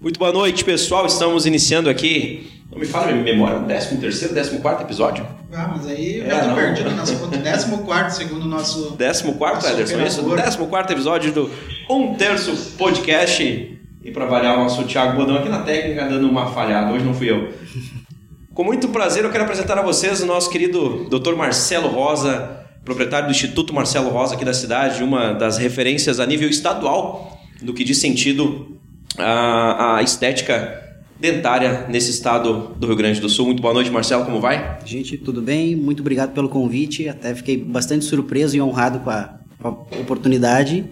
Muito boa noite, pessoal. Estamos iniciando aqui. Não me fala minha memória, o 13 terceiro, 14 episódio? Ah, mas aí eu É, já tô não. perdido nas contas. 14 segundo o nosso. 14 Nosso Ederson, isso? operador. 14 episódio do Um Terço Podcast. E para variar, o nosso Thiago Bodão aqui na técnica dando uma falhada. Hoje não fui eu. Com muito prazer, eu quero apresentar a vocês o nosso querido Dr. Marcelo Rosa, proprietário do Instituto Marcelo Rosa aqui da cidade, uma das referências a nível estadual no que diz sentido à, à estética dentária nesse estado do Rio Grande do Sul. Muito boa noite, Marcelo, como vai? Gente, tudo bem? Muito obrigado pelo convite. Até fiquei bastante surpreso e honrado com a, com a oportunidade.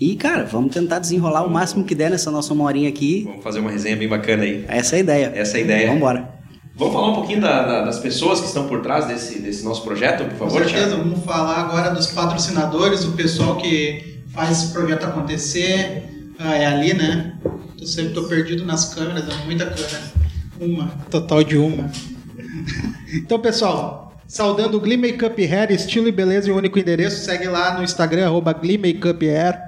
E, cara, vamos tentar desenrolar o máximo que der nessa nossa uma horinha aqui. Vamos fazer uma resenha bem bacana aí. Essa é a ideia. Essa é a ideia. Vamos embora. Vamos falar um pouquinho da- da- das pessoas que estão por trás desse, desse nosso projeto, por Com favor, certeza, Thiago? vamos falar agora dos patrocinadores, o pessoal que faz esse projeto acontecer. Ah, é ali, né? Eu sempre tô perdido nas câmeras, é muita câmera. Uma, total de uma. Então, pessoal, saudando o Glee Makeup Hair, estilo e beleza um único endereço, segue lá no Instagram, arroba Glee Makeup Hair.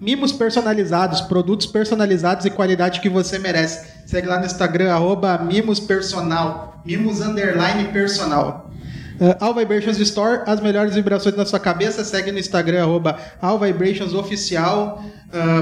Mimos personalizados, produtos personalizados e qualidade que você merece. Segue lá no Instagram, arroba Mimos Personal. Mimos underline personal. Uh, All Vibrations Store, as melhores vibrações na sua cabeça. Segue no Instagram, arroba All Vibrations Oficial,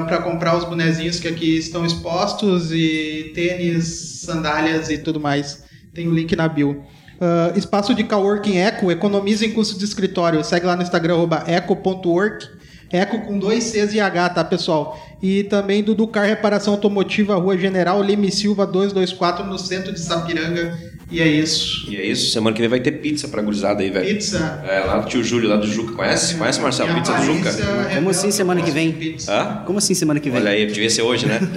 para comprar os bonezinhos que aqui estão expostos, e tênis, sandálias e tudo mais. Tem o link na bio. Uh, espaço de coworking Eco, economiza em custo de escritório. Segue lá no Instagram, arroba eco.work. Eco com dois Cs e H, tá, pessoal? E também do Ducar Reparação Automotiva, Rua General Lime Silva 224, no centro de Sapiranga. E é isso. E é isso, semana que vem vai ter pizza pra gurizada aí, velho. Pizza. É, lá do tio Júlio, lá do Juca. Conhece? Conhece, Marcelo? Pizza do Juca? revela Como assim semana que vem? pizza. Hã? Como assim semana que vem? Olha aí, devia ser hoje, né?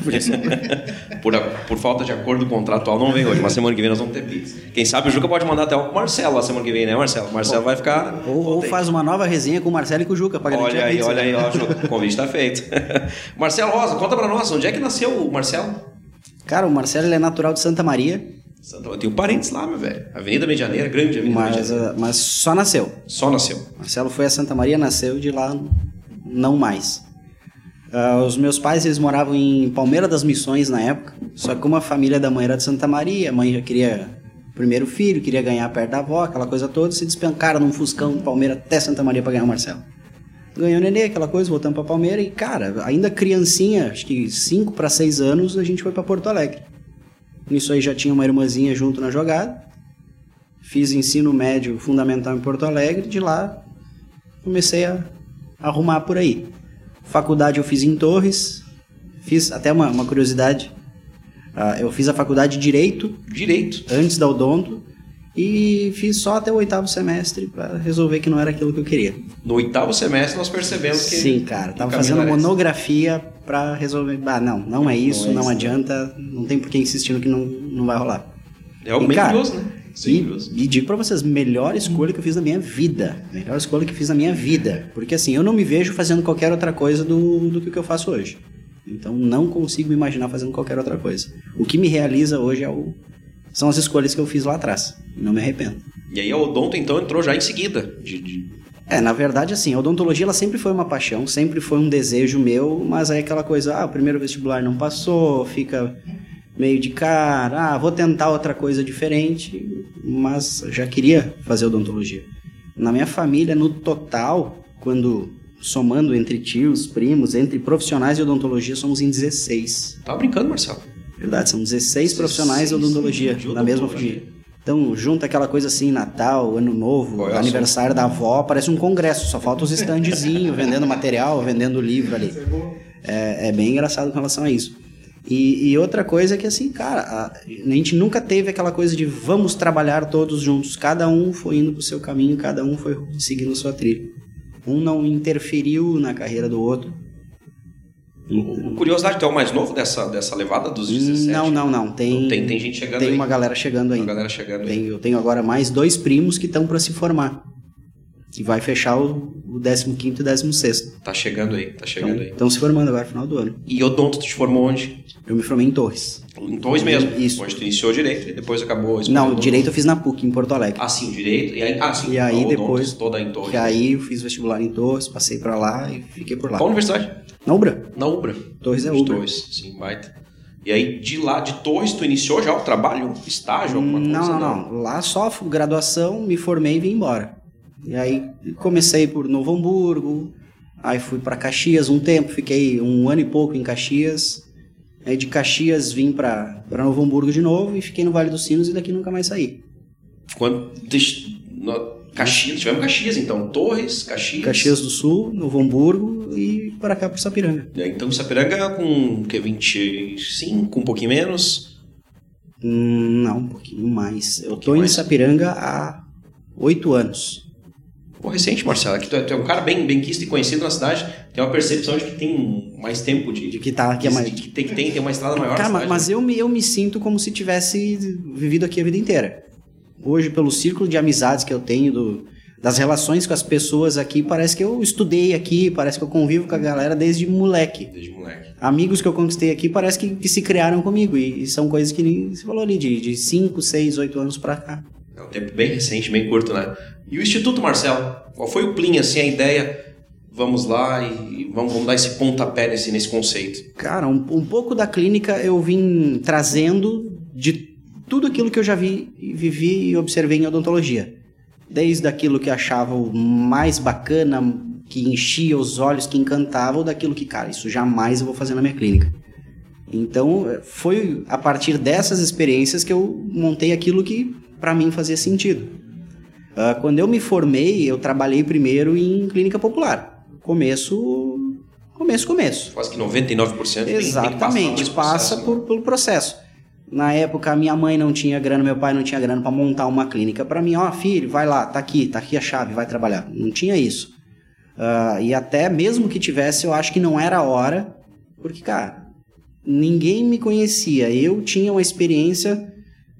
por, a- por falta de acordo contratual não vem hoje, mas semana que vem nós vamos ter pizza. Quem sabe o Juca pode mandar até o Marcelo lá semana que vem, né, Marcelo? O Marcelo vai ficar. Ou, ou faz uma nova resenha com o Marcelo e com o Juca pra garantir Olha a aí, pizza. olha aí, ó, Juca, o convite tá feito. Marcelo Rosa, conta pra nós, onde é que nasceu o Marcelo? Cara, o Marcelo ele é natural de Santa Maria, Santa, eu tenho parentes lá, meu velho. Avenida Medianeira, grande Avenida mas, Medianeira. ah, mas só nasceu. Só nasceu. Marcelo foi a Santa Maria, nasceu de lá, não mais. Ah, os meus pais, eles moravam em Palmeira das Missões na época, só que como a família da mãe era de Santa Maria, a mãe já queria primeiro filho, queria ganhar perto da avó, aquela coisa toda, se despencaram num Fuscão de Palmeira até Santa Maria para ganhar o Marcelo. Ganhou o nenê, aquela coisa, voltamos para Palmeira e, cara, ainda criancinha, acho que 5 para 6 anos, a gente foi para Porto Alegre. Nisso aí já tinha uma irmãzinha junto na jogada. Fiz ensino médio fundamental em Porto Alegre, de lá comecei a arrumar por aí. Faculdade eu fiz em Torres, fiz até uma, uma curiosidade. ah, eu fiz a faculdade de Direito Direito. antes da Odonto e fiz só até o oitavo semestre para resolver que não era aquilo que eu queria. No oitavo semestre nós percebemos que. Sim, cara, tava o fazendo monografia para resolver. Ah, não, não é isso, Não é não, isso. adianta, não tem por que insistir no que não, não vai rolar. É algo E, bem cara, curioso, né? Sim, E, e digo pra vocês, melhor escolha que eu fiz na minha vida. Melhor escolha que fiz na minha vida. Porque assim, eu não me vejo fazendo qualquer outra coisa do, do que o que eu faço hoje. Então não consigo me imaginar fazendo qualquer outra coisa. O que me realiza hoje é o, são as escolhas que eu fiz lá atrás. Não me arrependo. E aí a Odonto então entrou já em seguida. De, de- É, na verdade, assim, a odontologia ela sempre foi uma paixão, sempre foi um desejo meu, mas aí aquela coisa, ah, o primeiro vestibular não passou, fica meio de cara, ah, vou tentar outra coisa diferente, mas já queria fazer odontologia. Na minha família, no total, quando somando entre tios, primos, entre profissionais de odontologia, somos em 16. Tava brincando, Marcelo. Verdade, são 16 profissionais de 16 odontologia na mesma família. Então, junta aquela coisa assim, Natal, Ano Novo, é aniversário da avó, parece um congresso, só falta os standzinhos, vendendo material, vendendo livro ali. É, é bem engraçado com relação a isso. E, e outra coisa é que assim, cara, a, a gente nunca teve aquela coisa de vamos trabalhar todos juntos. Cada um foi indo pro seu caminho, cada um foi seguindo sua trilha. Um não interferiu na carreira do outro. Curiosidade, tu é o mais novo dessa, dessa levada dos 17? Não, não, não. Tem, Tem, tem gente chegando tem aí. uma galera chegando Uma ainda. galera chegando aí. Tem- eu tenho agora mais dois primos que estão para se formar. Que vai fechar o, o 15 e 16. Tá chegando aí, tá chegando aí. Estão se formando agora no final do ano. E Odonto tu te formou onde? Eu me formei em Torres. Em dois mesmo. Isso. Onde tu iniciou direito e depois acabou... Não, direito eu fiz na PUC, em Porto Alegre. Ah, sim, direito. E aí, ah, sim. E aí Odonto depois- Toda em Torres. Que aí eu fiz vestibular em Torres, passei pra lá e fiquei por lá. Qual universidade? Na Ubra. Na Ubra. Torres é De Ubra. Torres, sim, baita. E aí, de lá, de Torres, tu iniciou já o trabalho, estágio, alguma coisa? Não, não, não. Lá só graduação, me formei e vim embora. E aí comecei por Novo Hamburgo, aí fui para Caxias um tempo, fiquei um ano e pouco em Caxias. Aí de Caxias vim para Novo Hamburgo de novo e fiquei no Vale dos Sinos e daqui nunca mais saí. Quando, no, Caxias, tivemos Caxias então, Torres, Caxias. Caxias do Sul, Novo Hamburgo e para cá para Sapiranga. Então Sapiranga com que 25, um pouquinho menos? Hum, não, um pouquinho mais. Um pouquinho Eu tô mais. em Sapiranga há oito anos. Pô, recente, Marcelo, que tu, é, tu é um cara bem, bem quisto e conhecido na cidade, tem uma percepção de que tem mais tempo de... De que tá aqui é mais... De que tem, tem, tem uma estrada maior Cara, cidade, mas né? eu, me, eu me sinto como se tivesse vivido aqui a vida inteira. Hoje, pelo círculo de amizades que eu tenho, do, das relações com as pessoas aqui, parece que eu estudei aqui, parece que eu convivo com a galera desde moleque. Desde moleque. Amigos que eu conquistei aqui parece que, que se criaram comigo. E, e, são coisas que você falou ali, de 5, 6, 8 anos pra cá. É um tempo bem recente, bem curto, né? E o Instituto, Marcelo? Qual foi o Plin, assim, a ideia? Vamos lá e vamos, vamos dar esse pontapé nesse, nesse conceito. Cara, um, um pouco da clínica eu vim trazendo de tudo aquilo que eu já vi, vivi e observei em odontologia. Desde aquilo que achava o mais bacana, que enchia os olhos, que encantava, ou daquilo que, cara, isso jamais eu vou fazer na minha clínica. Então, foi a partir dessas experiências que eu montei aquilo que para mim fazia sentido. Uh, quando eu me formei, eu trabalhei primeiro em clínica popular. Começo, começo, começo. Quase que 99% Exatamente, tem, tem passa processo, por, né? pelo processo. Na época, minha mãe não tinha grana, meu pai não tinha grana para montar uma clínica para mim. Ó, oh, filho, vai lá, tá aqui, tá aqui a chave, vai trabalhar. Não tinha isso. Uh, e até mesmo que tivesse, eu acho que não era a hora, porque, cara, ninguém me conhecia. Eu tinha uma experiência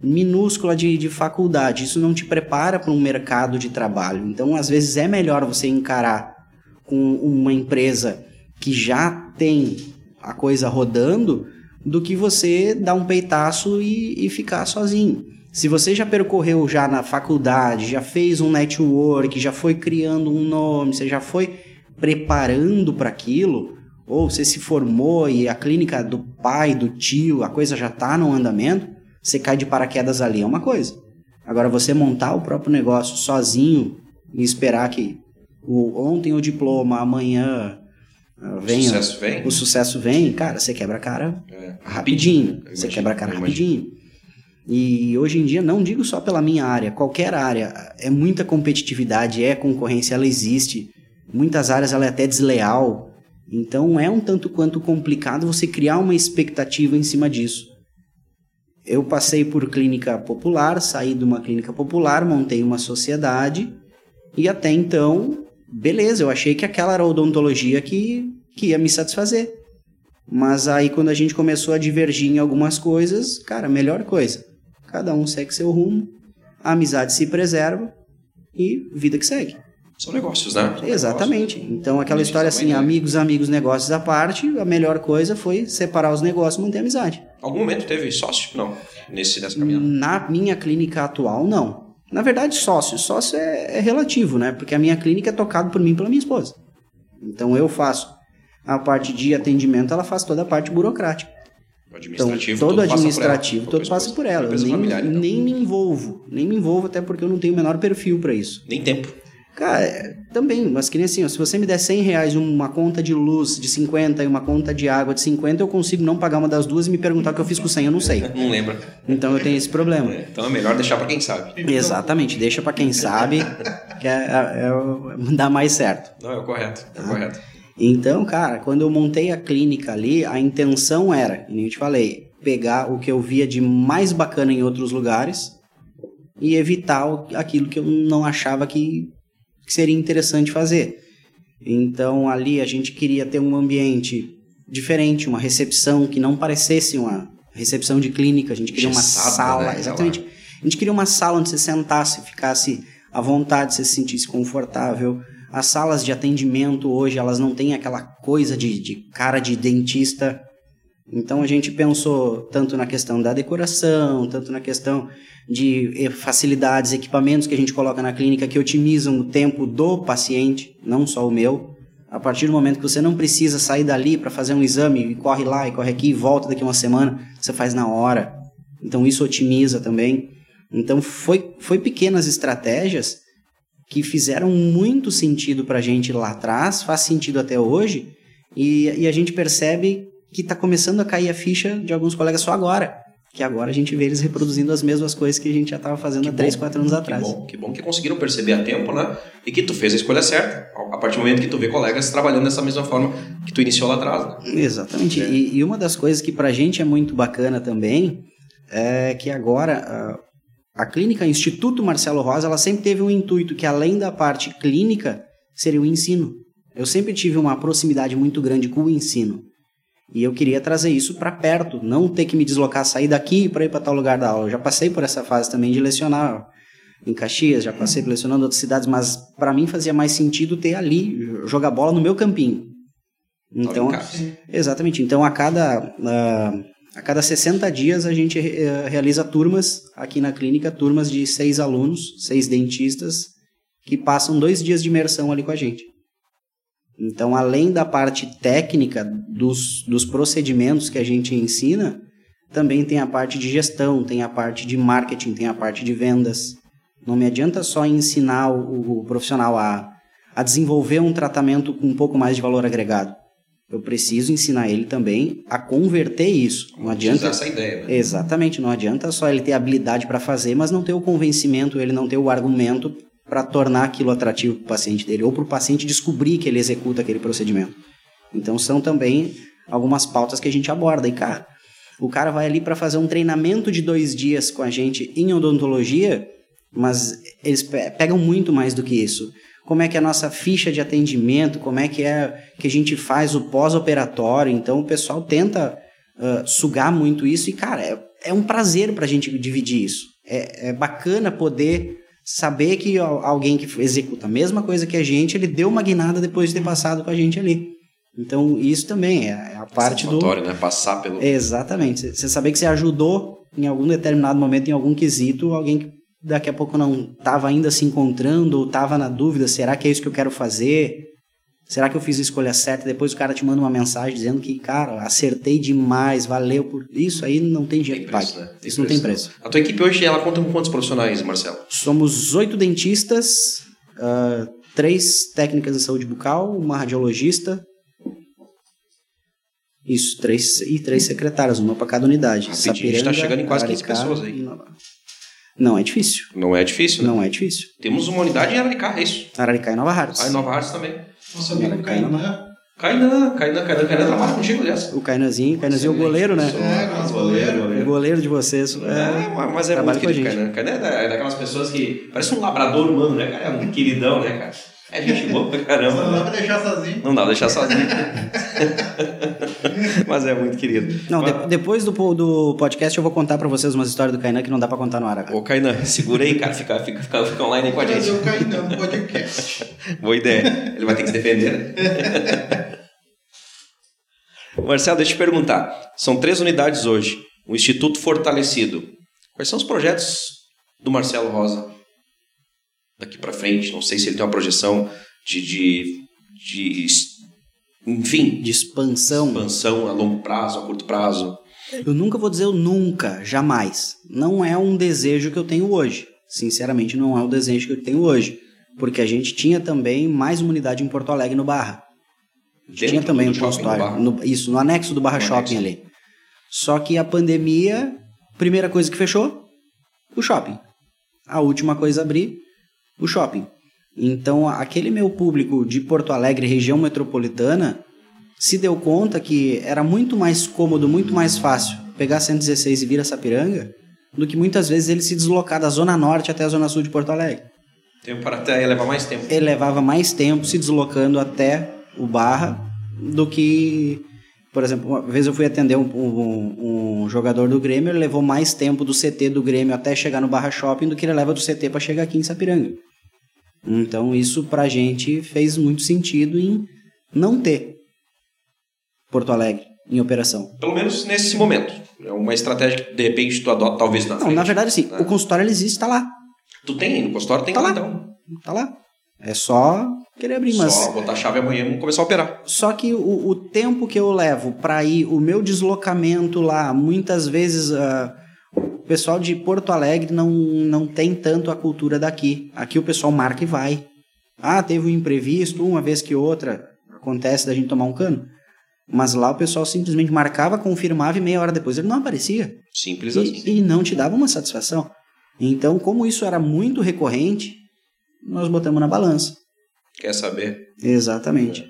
minúscula de, de faculdade. Isso não te prepara para um mercado de trabalho. Então, às vezes, é melhor você encarar com uma empresa que já tem a coisa rodando do que você dar um peitaço e, e ficar sozinho. Se você já percorreu já na faculdade, já fez um network, já foi criando um nome, você já foi preparando para aquilo, ou você se formou e a clínica do pai, do tio, a coisa já está no andamento, você cai de paraquedas ali é uma coisa. Agora você montar o próprio negócio sozinho e esperar que o, ontem o diploma, amanhã vem, o sucesso vem. O sucesso vem, cara, você quebra a cara É. rapidinho. Eu Você imagino, quebra a cara rapidinho. E hoje em dia, não digo só pela minha área, qualquer área, é muita competitividade, é concorrência, ela existe. Muitas áreas ela é até desleal. Então é um tanto quanto complicado você criar uma expectativa em cima disso. Eu passei por clínica popular, saí de uma clínica popular, montei uma sociedade e até então, beleza, eu achei que aquela era a odontologia que, que ia me satisfazer. Mas aí quando a gente começou a divergir em algumas coisas, cara, melhor coisa. Cada um segue seu rumo, a amizade se preserva e vida que segue. São negócios, né? São Exatamente. Então aquela história assim, também, né? amigos, amigos, negócios à parte, a melhor coisa foi separar os negócios e manter a amizade. Algum momento teve sócio? Não. Nesse, nessa caminhada. Na minha clínica atual, não. Na verdade, sócio. Sócio é, é relativo, né? Porque a minha clínica é tocada por mim e pela minha esposa. Então eu faço a parte de atendimento, ela faz toda a parte burocrática. O Então, administrativo. todo tudo passa por administrativo, ela. todo passa por ela. Eu nem, familiar, então. nem me envolvo. Nem me envolvo, até porque eu não tenho o menor perfil para isso. Nem tempo. Cara, é, também, mas que nem assim, ó, se você me der 100 reais uma conta de luz de 50 e uma conta de água de 50, eu consigo não pagar uma das duas e me perguntar o que eu fiz com 100, eu não sei. Não lembra. Então eu tenho esse problema. É, Então é melhor deixar pra quem sabe. Exatamente, deixa pra quem sabe que é, é, é- dá mais certo. Não, é o correto. É o correto. Então, cara, quando eu montei a clínica ali, a intenção era, como eu te falei, pegar o que eu via de mais bacana em outros lugares e evitar aquilo que eu não achava que, que seria interessante fazer. Então, ali a gente queria ter um ambiente diferente, uma recepção que não parecesse uma recepção de clínica, a gente queria uma sala, né, exatamente. A gente queria uma sala onde você sentasse, ficasse à vontade, você se sentisse confortável. As salas de atendimento hoje, elas não têm aquela coisa de, de cara de dentista. Então a gente pensou tanto na questão da decoração, tanto na questão de eh, facilidades, equipamentos que a gente coloca na clínica que otimizam o tempo do paciente, não só o meu. A partir do momento que você não precisa sair dali para fazer um exame e corre lá e corre aqui e volta daqui uma semana, você faz na hora. Então isso otimiza também. Então foi, foi pequenas estratégias que fizeram muito sentido para a gente lá atrás, faz sentido até hoje, e, e a gente percebe que está começando a cair a ficha de alguns colegas só agora que agora a gente vê eles reproduzindo as mesmas coisas que a gente já estava fazendo que há 3, 4 anos que atrás. Bom, que bom que conseguiram perceber a tempo, né? E que tu fez a escolha certa. A partir do momento que tu vê colegas trabalhando dessa mesma forma que tu iniciou lá atrás. Né? Exatamente. É. E, e, uma das coisas que pra gente é muito bacana também é que agora a, a clínica Instituto Marcelo Rosa, ela sempre teve um intuito que além da parte clínica, seria o ensino. Eu sempre tive uma proximidade muito grande com o ensino. E eu queria trazer isso para perto, não ter que me deslocar, sair daqui para ir para tal lugar da aula. Eu já passei por essa fase também de lecionar em Caxias, já passei lecionando em outras cidades, mas para mim fazia mais sentido ter ali, jogar bola no meu campinho. Então, exatamente. Então, a cada, uh, a cada 60 dias a gente uh, realiza turmas aqui na clínica, turmas de seis alunos, seis dentistas, que passam dois dias de imersão ali com a gente. Então, além da parte técnica dos, dos procedimentos que a gente ensina, também tem a parte de gestão, tem a parte de marketing, tem a parte de vendas. Não me adianta só ensinar o, o profissional a, a desenvolver um tratamento com um pouco mais de valor agregado. Eu preciso ensinar ele também a converter isso. Não adianta essa ideia. Né? Exatamente, não adianta só ele ter habilidade para fazer, mas não ter o convencimento, ele não ter o argumento para tornar aquilo atrativo para o paciente dele ou para o paciente descobrir que ele executa aquele procedimento. Então são também algumas pautas que a gente aborda. E cara, o cara vai ali para fazer um treinamento de dois dias com a gente em odontologia, mas eles pegam muito mais do que isso. Como é que é a nossa ficha de atendimento, como é que é que a gente faz o pós-operatório. Então o pessoal tenta uh, sugar muito isso e, cara, é, é um prazer para a gente dividir isso. É, é bacana poder saber que alguém que executa a mesma coisa que a gente, ele deu uma guinada depois de ter passado com a gente ali. Então, isso também é, é a parte do. né? Passar pelo. Exatamente. Você saber que você ajudou em algum determinado momento, em algum quesito, alguém que daqui a pouco não estava ainda se encontrando ou estava na dúvida: será que é isso que eu quero fazer? Será que eu fiz a escolha certa? Depois o cara te manda uma mensagem dizendo que, cara, acertei demais, valeu por isso. Aí não tem jeito. Né? Isso não tem preço. A tua equipe hoje ela conta com quantos profissionais, Marcelo? Somos oito dentistas, uh, três técnicas de saúde bucal, uma radiologista. Isso, três e três secretárias, uma para cada unidade. Rapidinho, a gente está chegando em quase 15 pessoas aí. Não é difícil. Não é difícil, né? Não é difícil. Temos uma unidade em Araricá, é isso? Araricá e Nova Hartz. Ah, em Nova Hartz também. Nosso amigo Kainan. Kainan, Kainan, Kainan, Kainan trabalha contigo, aliás. O Kainanzinho, Kainanzinho é o goleiro, né? É, nosso goleiro. O goleiro de vocês. É, mas é muito querido, Kainan. Kainan é daquelas pessoas que parece um labrador humano, né, cara? É um queridão, né, cara? É gente boa pra caramba. Não dá pra deixar sozinho. Não dá pra deixar sozinho. Mas é muito querido. Não, de, depois do, do podcast eu vou contar pra vocês umas histórias do Kainan que não dá pra contar no ar agora. Ô, Kainan, segura aí, cara. Fica, fica, fica, fica online aí com a gente. Fazer o Kainan podcast. Boa ideia. Ele vai ter que se defender, né? Marcelo, deixa eu te perguntar. São três unidades hoje. O Instituto Fortalecido. Quais são os projetos do Marcelo Rosa daqui para frente? Não sei se ele tem uma projeção de, de, de enfim, de expansão. Expansão a longo prazo, a curto prazo. Eu nunca vou dizer o nunca, jamais. Não é um desejo que eu tenho hoje. Sinceramente, não é o desejo que eu tenho hoje. Porque a gente tinha também mais uma unidade em Porto Alegre no Barra. tinha também um consultório. No, isso, no anexo do Barra no Shopping anexo. ali. Só que a pandemia, primeira coisa que fechou, o shopping. A última coisa a abrir, o shopping. Então, aquele meu público de Porto Alegre, região metropolitana, se deu conta que era muito mais cômodo, muito mais fácil pegar 116 e vir a Sapiranga do que muitas vezes ele se deslocar da Zona Norte até a Zona Sul de Porto Alegre. Tempo para até levar mais tempo. Ele levava mais tempo se deslocando até o Barra do que. Por exemplo, uma vez eu fui atender um, um, um jogador do Grêmio, ele levou mais tempo do CT do Grêmio até chegar no Barra Shopping do que ele leva do CT para chegar aqui em Sapiranga. Então isso pra gente fez muito sentido em não ter Porto Alegre em operação. Pelo menos nesse momento. É uma estratégia que de repente tu adota talvez na Não, frente, na verdade sim. né? O consultório ele existe, tá lá. Tu tem, no consultório tem Tá lá, lá. então. Tá lá. É só querer abrir, mas Só botar a chave amanhã e começar a operar. só que o, o tempo que eu levo para ir, o meu deslocamento lá, muitas vezes ah, o pessoal de Porto Alegre não, não tem tanto a cultura daqui. Aqui o pessoal marca e vai. Ah, teve um imprevisto, uma vez que outra, acontece da gente tomar um cano. Mas lá o pessoal simplesmente marcava, confirmava e meia hora depois ele não aparecia. Simples assim. E, e não te dava uma satisfação. Então, como isso era muito recorrente, nós botamos na balança. Quer saber? Exatamente.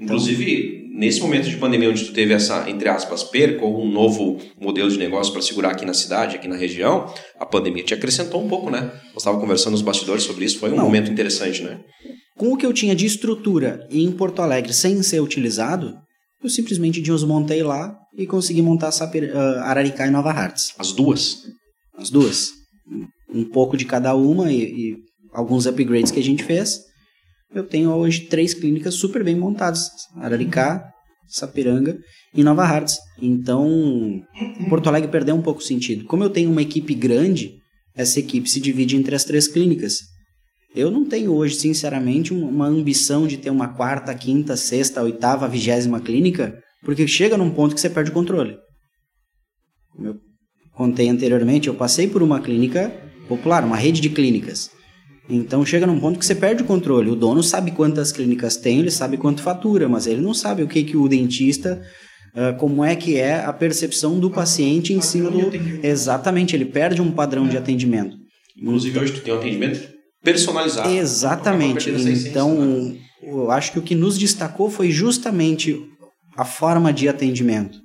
Inclusive, nesse momento de pandemia onde tu teve essa, entre aspas, perca ou um novo modelo de negócio para segurar aqui na cidade, aqui na região, a pandemia te acrescentou um pouco, né? Nós estávamos conversando nos bastidores sobre isso, foi um Não. momento interessante, né? Com o que eu tinha de estrutura em Porto Alegre sem ser utilizado, eu simplesmente desmontei lá e consegui montar Saper, ah, Araricá e Nova Hartz. As duas. As duas. Um pouco de cada uma e, e alguns upgrades que a gente fez. Eu tenho hoje três clínicas super bem montadas: Araricá, Sapiranga e Nova Hartz. Então, Porto Alegre perdeu um pouco o sentido. Como eu tenho uma equipe grande, essa equipe se divide entre as três clínicas. Eu não tenho hoje, sinceramente, um- uma ambição de ter uma quarta, quinta, sexta, oitava, vigésima clínica, porque chega num ponto que você perde o controle. Como eu contei anteriormente, eu passei por uma clínica popular, uma rede de clínicas. Então chega num ponto que você perde o controle. O dono sabe quantas clínicas tem, ele sabe quanto fatura, mas ele não sabe o que, que o dentista, ah, como é que é a percepção do paciente em cima do. Exatamente, ele perde um padrão de atendimento. Inclusive, hoje tu tem um atendimento personalizado. Exatamente. Perder essa essência, né? Então, eu acho que o que nos destacou foi justamente a forma de atendimento,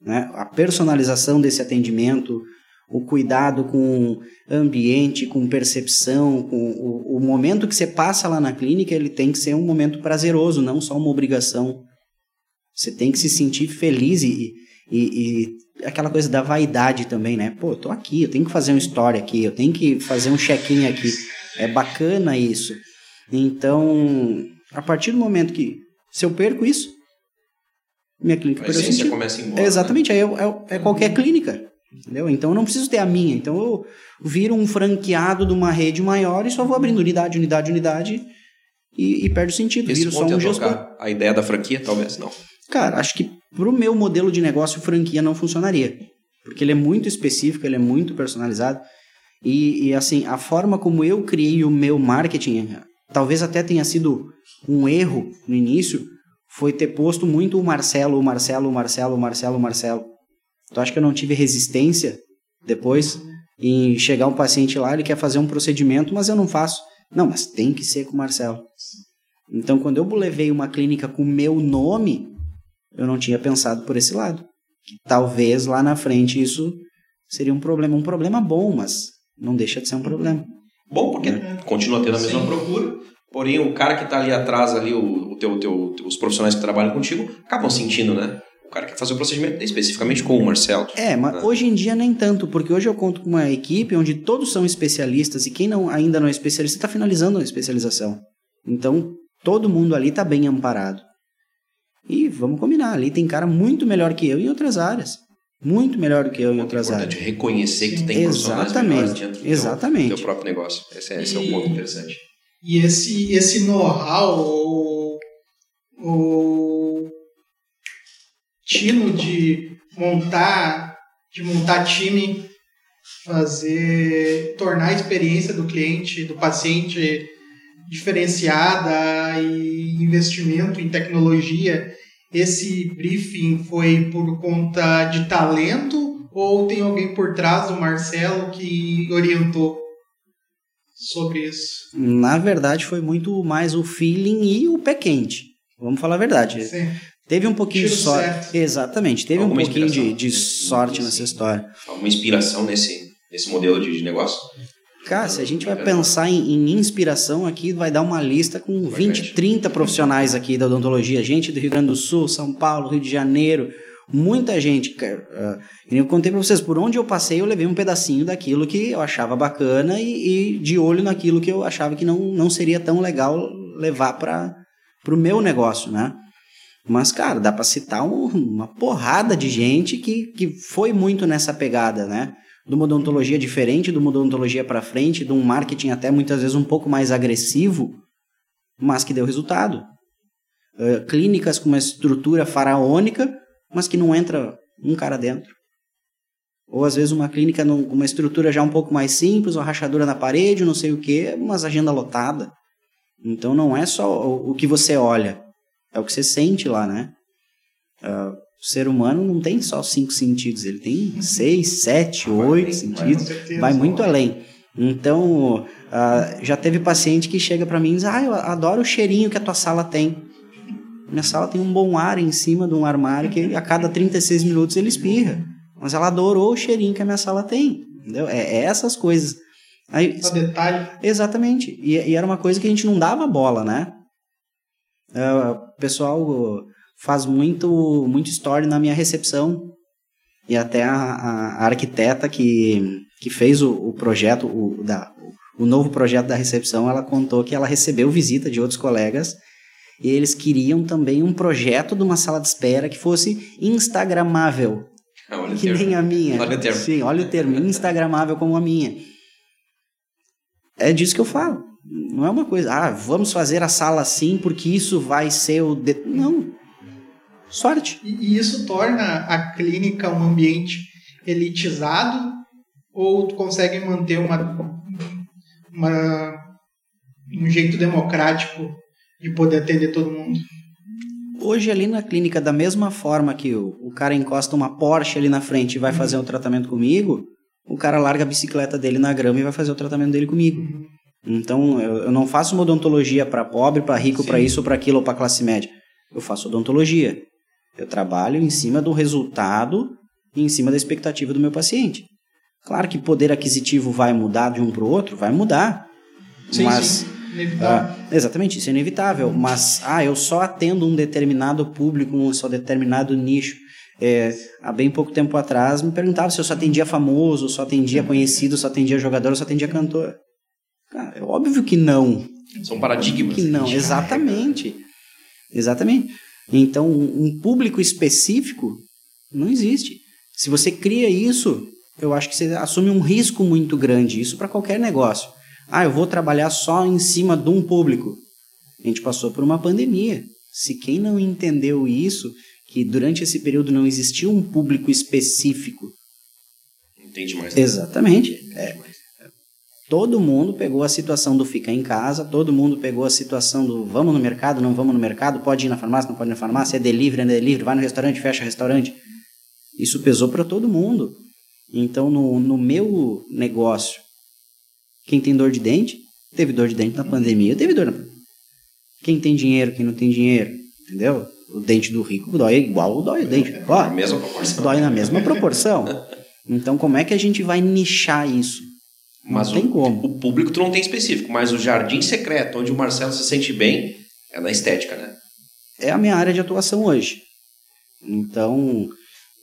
né? A personalização desse atendimento, o cuidado com ambiente, com percepção, com o, o momento que você passa lá na clínica, ele tem que ser um momento prazeroso, não só uma obrigação. Você tem que se sentir feliz e, e, e aquela coisa da vaidade também, né? Pô, eu tô aqui, eu tenho que fazer uma história aqui, eu tenho que fazer um check-in aqui. É bacana isso. Então, a partir do momento que se eu perco isso, minha clínica perdeu sentido. começa embora. né? Exatamente, aí eu- é, é qualquer clínica. Entendeu? Então eu não preciso ter a minha. Então eu viro um franqueado de uma rede maior e só vou abrindo unidade, unidade, unidade e, e perde o sentido. Esse Viro só ponto um é gestor. a ideia da franquia, talvez não. Cara, acho que pro meu modelo de negócio, franquia não funcionaria. Porque ele é muito específico, ele é muito personalizado. E, e, assim, a forma como eu criei o meu marketing, talvez até tenha sido um erro no início, foi ter posto muito o Marcelo, o Marcelo, o Marcelo, o Marcelo, o Marcelo. Então acho que eu não tive resistência depois em chegar um paciente lá, ele quer fazer um procedimento, mas eu não faço. Não, mas tem que ser com o Marcelo. Então, quando eu levei uma clínica com o meu nome, eu não tinha pensado por esse lado. Que talvez lá na frente isso seria um problema. Um problema bom, mas não deixa de ser um problema. Bom, porque continua tendo a mesma Sim. procura, porém o cara que está ali atrás, ali, o, o teu, teu, os profissionais que trabalham contigo, acabam sentindo, né? O cara quer fazer o procedimento especificamente com o Marcelo. É, mas Ah. hoje em dia nem tanto, porque hoje eu conto com uma equipe onde todos são especialistas e quem não, ainda não é especialista está finalizando a especialização. Então, todo mundo ali está bem amparado. E vamos combinar, ali tem cara muito melhor que eu em outras áreas. Muito melhor do que eu em É outras áreas. importante reconhecer que tu tem Exatamente, dentro do exatamente. Teu, teu próprio negócio. Esse é, esse é o E- ponto interessante. E esse, esse know-how, o, o tino de montar, de montar time, fazer, tornar a experiência do cliente, do paciente diferenciada e investimento em tecnologia, esse briefing foi por conta de talento ou tem alguém por trás do Marcelo que orientou sobre isso? Na verdade, foi muito mais o feeling e o pé quente. Vamos falar a verdade. Sim. Teve um pouquinho de sorte. certo. Exatamente, teve Alguma um pouquinho de, de sorte nessa história. Alguma inspiração nesse, nesse modelo de, de negócio? Cara, se a gente vai pensar em, em inspiração aqui, vai dar uma lista com 20, grande. 30 profissionais aqui da odontologia. Gente do Rio Grande do Sul, São Paulo, Rio de Janeiro. Muita gente. cara. Ah, e eu contei pra vocês, por onde eu passei, eu levei um pedacinho daquilo que eu achava bacana e, e de olho naquilo que eu achava que não, não seria tão legal levar para o meu negócio, né? Mas, cara, dá para citar um- uma porrada de gente que, que foi muito nessa pegada, né? De uma odontologia diferente, de uma odontologia para frente, de um marketing até muitas vezes um pouco mais agressivo, mas que deu resultado. Uh, clínicas com uma estrutura faraônica, mas que não entra um cara dentro. Ou às vezes uma clínica com uma estrutura já um pouco mais simples, uma rachadura na parede, não sei o que, mas agenda lotada. Então não é só o, o, que você olha, é o que você sente lá, né? Uh, o ser humano não tem só cinco sentidos, ele tem seis, sete, oito sentidos, vai, vai muito além. Então, uh, já teve paciente que chega para mim e diz: Ah, eu adoro o cheirinho que a tua sala tem. Minha sala tem um bom ar em cima de um armário que a cada 36 minutos ele espirra. Mas ela adorou o cheirinho que a minha sala tem. Entendeu? É, é essas coisas. Aí, Só detalhe. Exatamente. E, e, era uma coisa que a gente não dava bola, né? Uh, o pessoal faz muito, muito story na minha recepção. E até a, a arquiteta que, que fez o, o projeto, o, da, o novo projeto da recepção, ela contou que ela recebeu visita de outros colegas e eles queriam também um projeto de uma sala de espera que fosse instagramável. Ah, que nem a minha. Olha o termo. Sim, olha o termo. instagramável como a minha. É disso que eu falo. Não é uma coisa, ah, vamos fazer a sala assim porque isso vai ser o. De... Não. Sorte. E isso torna a clínica um ambiente elitizado ou tu consegue manter uma, uma um jeito democrático de poder atender todo mundo? Hoje ali na clínica, da mesma forma que o, o cara encosta uma Porsche ali na frente e vai uhum. fazer um tratamento comigo, o cara larga a bicicleta dele na grama e vai fazer o tratamento dele comigo. Uhum. Então, eu, eu, não faço uma odontologia para pobre, para rico, para isso, ou para aquilo, ou para classe média. Eu faço odontologia. Eu trabalho em cima do resultado e em cima da expectativa do meu paciente. Claro que poder aquisitivo vai mudar de um para o outro, vai mudar. Sim, mas sim. Inevitável. Ah, exatamente, isso é inevitável. Mas, ah, eu só atendo um determinado público, um só determinado nicho. É, há bem pouco tempo atrás me perguntava se eu só atendia famoso, só atendia conhecido, só atendia jogador, só atendia cantor. Cara, é óbvio que não. São paradigmas. Que não, exatamente. Exatamente. Então, um público específico não existe. Se você cria isso, eu acho que você assume um risco muito grande. Isso para qualquer negócio. Ah, eu vou trabalhar só em cima de um público. A gente passou por uma pandemia. Se quem não entendeu isso, que durante esse período não existia um público específico. Entende mais. Exatamente. É, todo mundo pegou a situação do ficar em casa, todo mundo pegou a situação do vamos no mercado, não vamos no mercado, pode ir na farmácia, não pode ir na farmácia, é delivery, não é delivery, vai no restaurante, fecha restaurante. Isso pesou para todo mundo. Então, no, no meu negócio, quem tem dor de dente, teve dor de dente na pandemia, teve dor na Quem tem dinheiro, quem não tem dinheiro, entendeu? O dente do rico dói igual dói o dente. Ó, na mesma proporção. Dói na mesma proporção. Então, como é que a gente vai nichar isso? Não mas tem o, como. O público tu não tem específico, mas o jardim secreto, onde o Marcelo se sente bem, é na estética, né? É a minha área de atuação hoje. Então,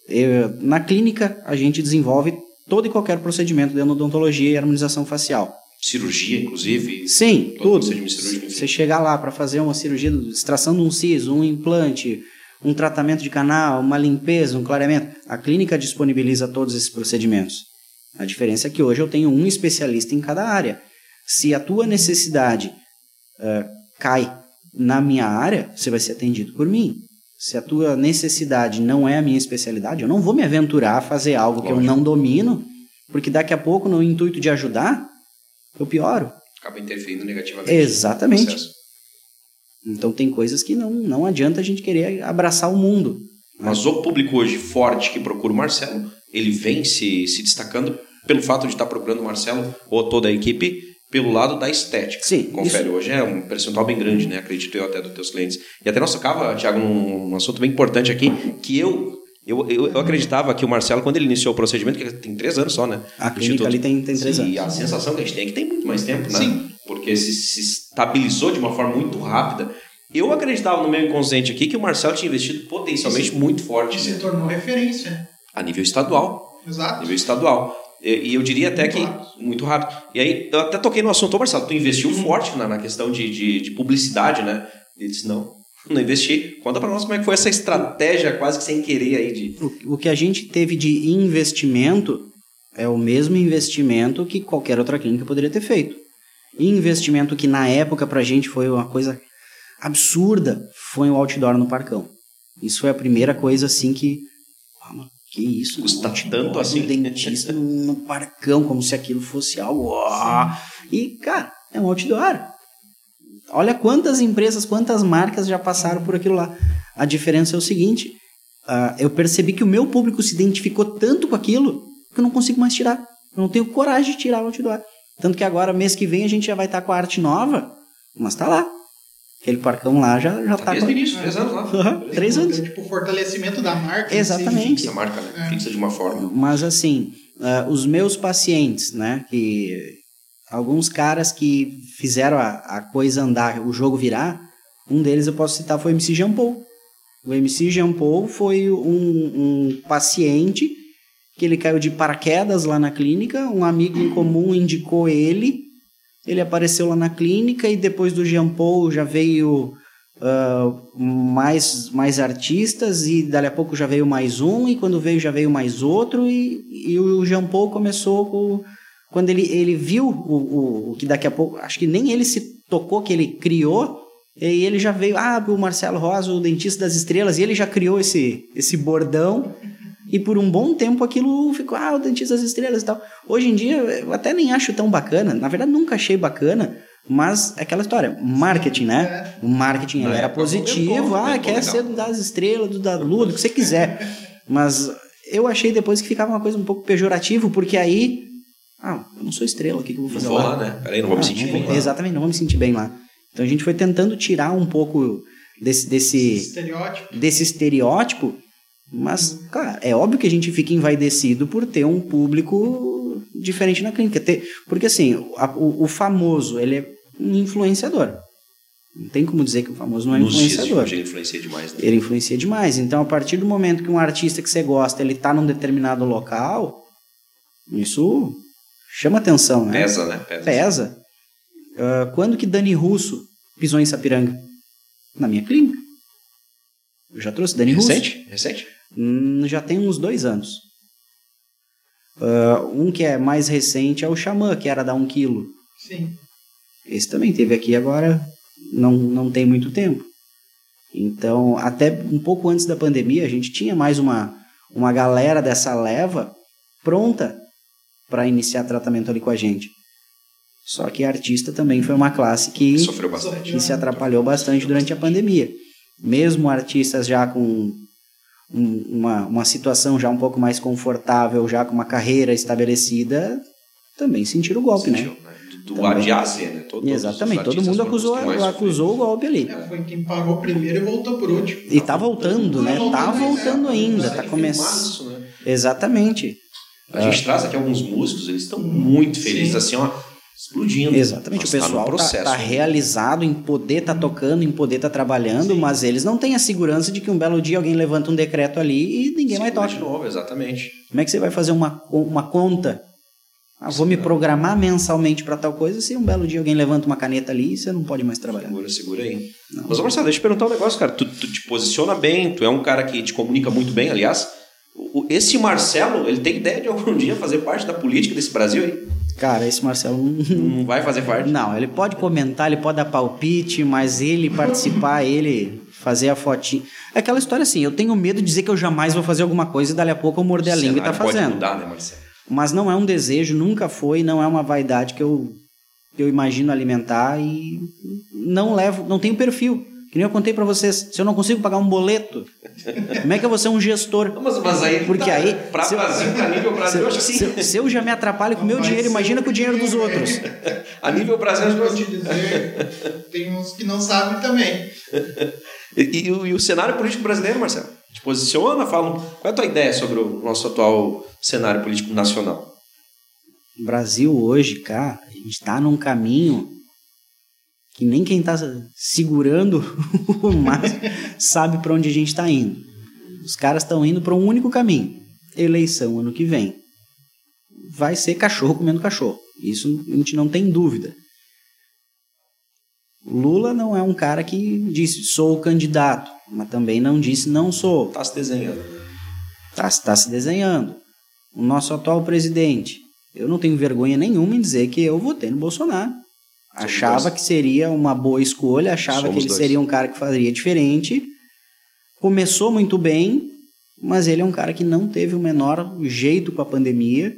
eu, na clínica, a gente desenvolve todo e qualquer procedimento de odontologia e harmonização facial. Cirurgia, inclusive? Sim, tudo. Você chegar lá para fazer uma cirurgia, extração de um siso, um implante, um tratamento de canal, uma limpeza, um clareamento. A clínica disponibiliza todos esses procedimentos. A diferença é que hoje eu tenho um especialista em cada área. Se a tua necessidade uh, cai na minha área, você vai ser atendido por mim. Se a tua necessidade não é a minha especialidade, eu não vou me aventurar a fazer algo Lógico. que eu não domino, porque daqui a pouco, no intuito de ajudar, eu pioro. Acaba interferindo negativamente. Exatamente. Então tem coisas que não, não adianta a gente querer abraçar o mundo. Mas o público hoje forte que procura o Marcelo, ele vem se, se destacando pelo fato de estar procurando o Marcelo ou toda a equipe pelo lado da estética. Sim. Confere, isso... hoje é um percentual bem grande, né? Acredito eu até dos teus clientes. E até nós tocava, Thiago, num, num assunto bem importante aqui, que eu eu, eu, eu, acreditava que o Marcelo, quando ele iniciou o procedimento, que tem três anos só, né? A clínica ali tem, tem três Sim, anos. E a sensação que a gente tem é que tem muito mais tempo, né? Sim. Porque se, se estabilizou de uma forma muito rápida. Eu acreditava no meu inconsciente aqui que o Marcelo tinha investido potencialmente Sim. muito forte. Se tornou referência. A nível estadual. Exato. A nível estadual. E, eu diria até muito que. Rápido. Muito rápido. E aí, eu até toquei no assunto, Marcelo, tu investiu uhum. forte na, na questão de, de, de, publicidade, né? Ele disse: não, não investi. Conta para nós como é que foi essa estratégia, quase que sem querer aí. De... O, o que a gente teve de investimento é o mesmo investimento que qualquer outra clínica poderia ter feito. investimento que na época pra gente foi uma coisa absurda, foi o outdoor no Parcão. Isso foi a primeira coisa assim que. Que isso? Custa outdoor tanto assim. dentista no, no Parcão, como se aquilo fosse algo. ó. E, cara, é um outdoor. Olha quantas empresas, quantas marcas já passaram por aquilo lá. A diferença é o seguinte: ah, eu percebi que o meu público se identificou tanto com aquilo que eu não consigo mais tirar. Eu não tenho coragem de tirar o outdoor. Tanto que agora, mês que vem, a gente já vai estar com a arte nova, mas tá lá. Aquele parcão lá já, já tá, Desde o início, três anos lá. Aham, três anos. Tipo, o fortalecimento da marca. Exatamente. Fixa a marca, né? É. Fixa de uma forma. Mas assim, ah, os meus pacientes, né, que alguns caras que fizeram a, a coisa andar, o jogo virar, um deles eu posso citar foi o MC Jean Paul. O MC Jean Paul foi um, um paciente que ele caiu de paraquedas lá na clínica, um amigo em comum indicou ele, ele apareceu lá na clínica e depois do Jean Paul já veio ah, mais, mais artistas e dali a pouco já veio mais um e quando veio já veio mais outro e, e o Jean Paul começou com, quando ele, ele viu o, o, o que daqui a pouco, acho que nem ele se tocou que ele criou e ele já veio, ah, o Marcelo Rosa, o dentista das estrelas, e ele já criou esse, esse bordão e por um bom tempo aquilo ficou, ah, o dentista das estrelas e tal. Hoje em dia eu até nem acho tão bacana, na verdade nunca achei bacana, mas é aquela história, marketing, né? O marketing Na era positivo, ah, quer legal. ser das estrelas, do da lua, do que você quiser. Mas eu achei depois que ficava uma coisa um pouco pejorativo, porque aí, ah, eu não sou estrela, o que, que eu vou Não fazer vou lá? lá, né? Peraí, não vou me Ah, sentir não bem vou- lá. Exatamente, não vou me sentir bem lá. Então a gente foi tentando tirar um pouco desse, desse, Estereótipo. desse estereótipo, mas, cara, é óbvio que a gente fica envaidecido por ter um público diferente na clínica. Ter, porque, assim, a- o, o famoso, ele é um influenciador. Não tem como dizer que o famoso não é Nos influenciador. ele influencia demais, né? Ele influencia demais. Então, a partir do momento que um artista que você gosta, ele tá num determinado local, isso chama atenção, né? Pesa, né? Pesa. Pesa. Ah, quando que Dani Russo pisou em Sapiranga? Na minha clínica. Eu já trouxe Dani Russo. Recente? Recente? Hum, já tem uns dois anos. Ah, um que é mais recente é o Xamã, que era da 1 quilo. Sim. Esse também teve aqui agora, não, não tem muito tempo. Então, até um pouco antes da pandemia, a gente tinha mais uma, uma galera dessa leva pronta para iniciar tratamento ali com a gente. Só que artista também foi uma classe que, Sofreu bastante. que se atrapalhou bastante durante a pandemia. Mesmo artistas já com um- uma, uma situação já um pouco mais confortável, já com uma carreira estabelecida, também sentiram o golpe, né? Sentiu, né? Do, do. A de A a Z, né? Todo- Exatamente, todo mundo acusou, acusou o golpe ali. É, foi quem parou primeiro e voltou por último. E tá voltando, né? Tá voltando ainda, sofreram. tá começando. né? Exatamente. A gente traz aqui alguns músicos, eles estão muito felizes, Sim. assim, ó, explodindo. Exatamente, Mas o tá pessoal tá, processo. tá realizado em poder tá tocando, em poder tá trabalhando, mas eles não têm a segurança de que um belo dia alguém levanta um decreto ali e ninguém mais Segura toca. de novo, exatamente. Como é que você vai fazer uma, uma conta? Ah, vou me programar mensalmente para tal coisa, se um belo dia alguém levanta uma caneta ali, você não pode mais trabalhar. Segura, segura aí. Mas, ô Marcelo, deixa eu te perguntar um negócio, cara. Tu, tu te posiciona bem, tu é um cara que te comunica muito bem, aliás. Esse Marcelo, ele tem ideia de algum dia fazer parte da política desse Brasil aí? Cara, esse Marcelo não- vai fazer parte? Não, ele pode comentar, ele pode dar palpite, mas ele participar, ele fazer a fotinha. É aquela história assim, eu tenho medo de dizer que eu jamais vou fazer alguma coisa e dali a pouco eu morder a língua e tá cenário pode fazendo. mudar, né, Marcelo? Mas não é um desejo, nunca foi, não é uma vaidade que eu, que eu imagino alimentar e não levo, não tenho perfil. Que nem eu contei pra vocês, se eu não consigo pagar um boleto, como é que eu vou ser um gestor? Mas, mas aí. Porque tá, aí, Pra se eu- Brasil, a nível Brasil, eu acho que Se, sim. se- se eu já me atrapalho com o meu dinheiro, imagina com o dinheiro dos outros. A nível Brasil, acho vou te dizer, tem uns que não sabem também. E, e o- e o cenário político brasileiro, Marcelo? Te posiciona, fala. Qual é a tua ideia sobre o nosso atual cenário político nacional? O Brasil hoje, cara, a gente tá num caminho que nem quem tá segurando o máximo sabe para onde a gente tá indo. Os caras estão indo para um único caminho. Eleição ano que vem. Vai ser cachorro comendo cachorro. Isso a gente não tem dúvida. Lula não é um cara que disse sou o candidato, mas também não disse não sou. Tá se desenhando. Está tá se desenhando. O nosso atual presidente, eu não tenho vergonha nenhuma em dizer que eu votei no Bolsonaro. Achava que seria uma boa escolha, achava Somos que ele dois. seria um cara que faria diferente. Começou muito bem, mas ele é um cara que não teve o menor jeito com a pandemia.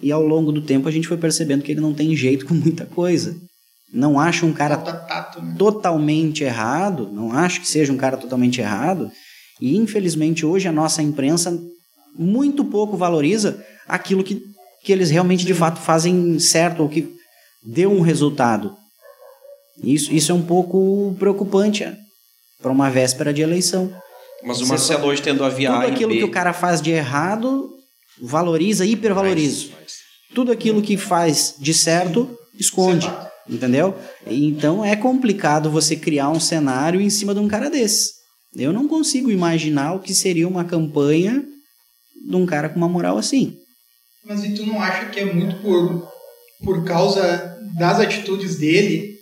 E ao longo do tempo a gente foi percebendo que ele não tem jeito com muita coisa. Não acho um cara né? totalmente errado, não acho que seja um cara totalmente errado, e infelizmente hoje a nossa imprensa muito pouco valoriza aquilo que, que eles realmente de fato fazem certo, ou que deu um resultado. Isso, isso é um pouco preocupante para uma véspera de eleição. Mas o Você Marcelo hoje tendo a via Tudo aquilo B, que o cara faz de errado, valoriza, hipervaloriza. mais- mais- Tudo aquilo que faz de certo, esconde. Entendeu? Então é complicado você criar um cenário em cima de um cara desse. Eu não consigo imaginar o que seria uma campanha de um cara com uma moral assim. Mas e tu não acha que é muito por, por causa das atitudes dele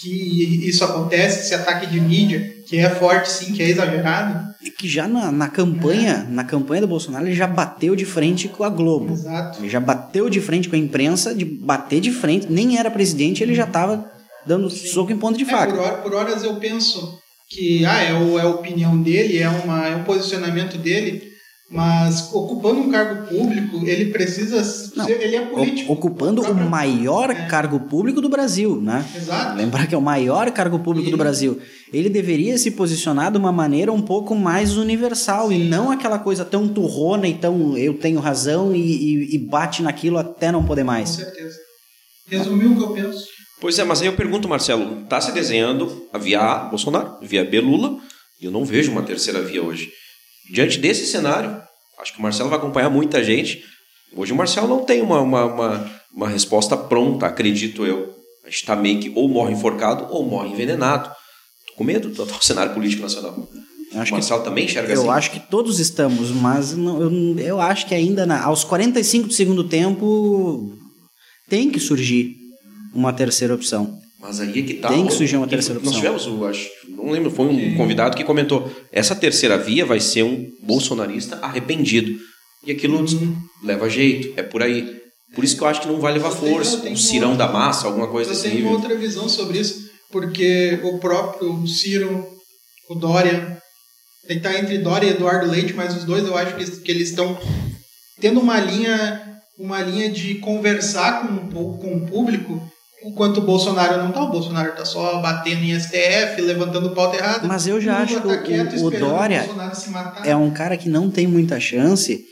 que isso acontece, esse ataque de mídia, que é forte sim, que é exagerado? E que já na, na campanha, na campanha do Bolsonaro, ele já bateu de frente com a Globo. Exato. Ele já bateu de frente com a imprensa, de bater de frente, nem era presidente, ele já estava dando soco em ponta de É, faca. por, hora- por horas eu penso que ah, é, o- é a opinião dele, é, uma, é um posicionamento dele, mas ocupando um cargo público, ele precisa Não, ser, ele é político. ocupando o maior É. cargo público do Brasil, né? Exato. Lembrar que é o maior cargo público do Ele- Brasil. Ele deveria se posicionar de uma maneira um pouco mais universal e não aquela coisa tão turrona e tão eu tenho razão e, e- e bate naquilo até não poder Com mais. certeza. Resumiu o que eu penso. Pois é, mas aí eu pergunto, Marcelo, tá se desenhando a via A, Bolsonaro, via B, Lula, e eu não vejo uma terceira via hoje. Diante desse cenário, acho que o Marcelo vai acompanhar muita gente. Hoje o Marcelo não tem uma, uma, uma, uma resposta pronta, acredito eu. A gente tá meio que ou morre enforcado ou morre envenenado. Tô com medo do cenário político nacional. Eu acho o que Marcelo também enxerga Eu assim? acho que todos estamos, mas não- eu, eu acho que ainda na- aos 45 do segundo tempo tem que surgir uma terceira opção. Mas aí é que tá. Tem que surgir uma terceira Nós opção. tivemos, o, acho, não lembro, foi um convidado que comentou: essa terceira via vai ser um bolsonarista arrependido. E aquilo leva jeito, é por aí. Por isso que eu acho que não vai levar Eu força, eu um cirão uma- da massa, alguma coisa Eu desse tenho nível. outra visão sobre isso, porque o próprio Ciro, o Dória, ele tá entre Dória e Eduardo Leite, mas os dois eu acho que eles- que eles estão tendo uma linha, uma linha de conversar com, com o público, enquanto o Bolsonaro não tá. O Bolsonaro tá só batendo em STF, levantando pauta errada. Mas eu já O acho que tá quieto o, o Dória é um cara que não tem muita chance,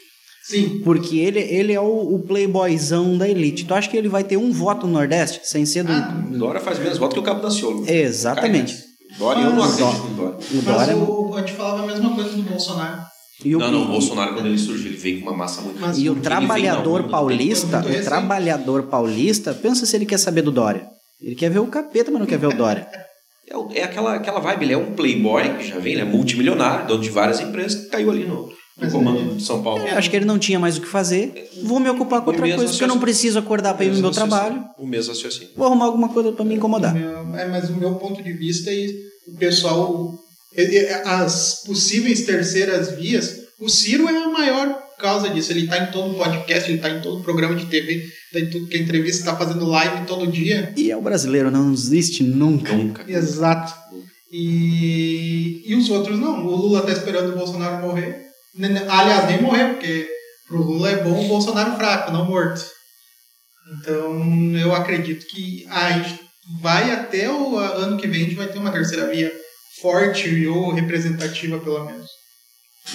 Sim. porque ele, ele é o, o playboyzão da elite. Tu acha que ele vai ter um voto no Nordeste, sem ser do... Ah, Dória faz menos votos que o Cabo da Ciolo. Exatamente. Dória, eu não acredito no Dória. O Mas Dória... o, a gente falava a mesma coisa do Bolsonaro. E o, Não, não, o Bolsonaro, quando ele surgiu, ele veio com uma massa muito Mas E o veio trabalhador paulista, o trabalhador paulista, pensa se ele quer saber do Dória. Ele quer ver o capeta, mas não quer ver o Dória. É, é aquela, aquela vibe, ele é um playboy que já vem, ele é multimilionário, dono de várias empresas, que caiu ali no, no comando de São Paulo. Eu acho que ele não tinha mais o que fazer. Vou me ocupar com O outra coisa, porque eu não preciso acordar para ir no meu trabalho. O mesmo raciocínio. Vou arrumar alguma coisa para me incomodar. Meu- é, mas o meu ponto de vista é o pessoal, é- é- as possíveis terceiras vias, o Ciro é a maior causa disso. Ele está em todo podcast, ele está em todo programa de TV, está em tudo que é entrevista, está fazendo live todo dia. E é o brasileiro, não desiste nunca. Nunca. Exato. E, e os outros não. O Lula está esperando o Bolsonaro morrer. Aliás, nem morrer, porque pro Lula é bom o Bolsonaro fraco, não morto. Então, eu acredito que a gente vai até o ano que vem, a gente vai ter uma terceira via forte ou representativa, pelo menos.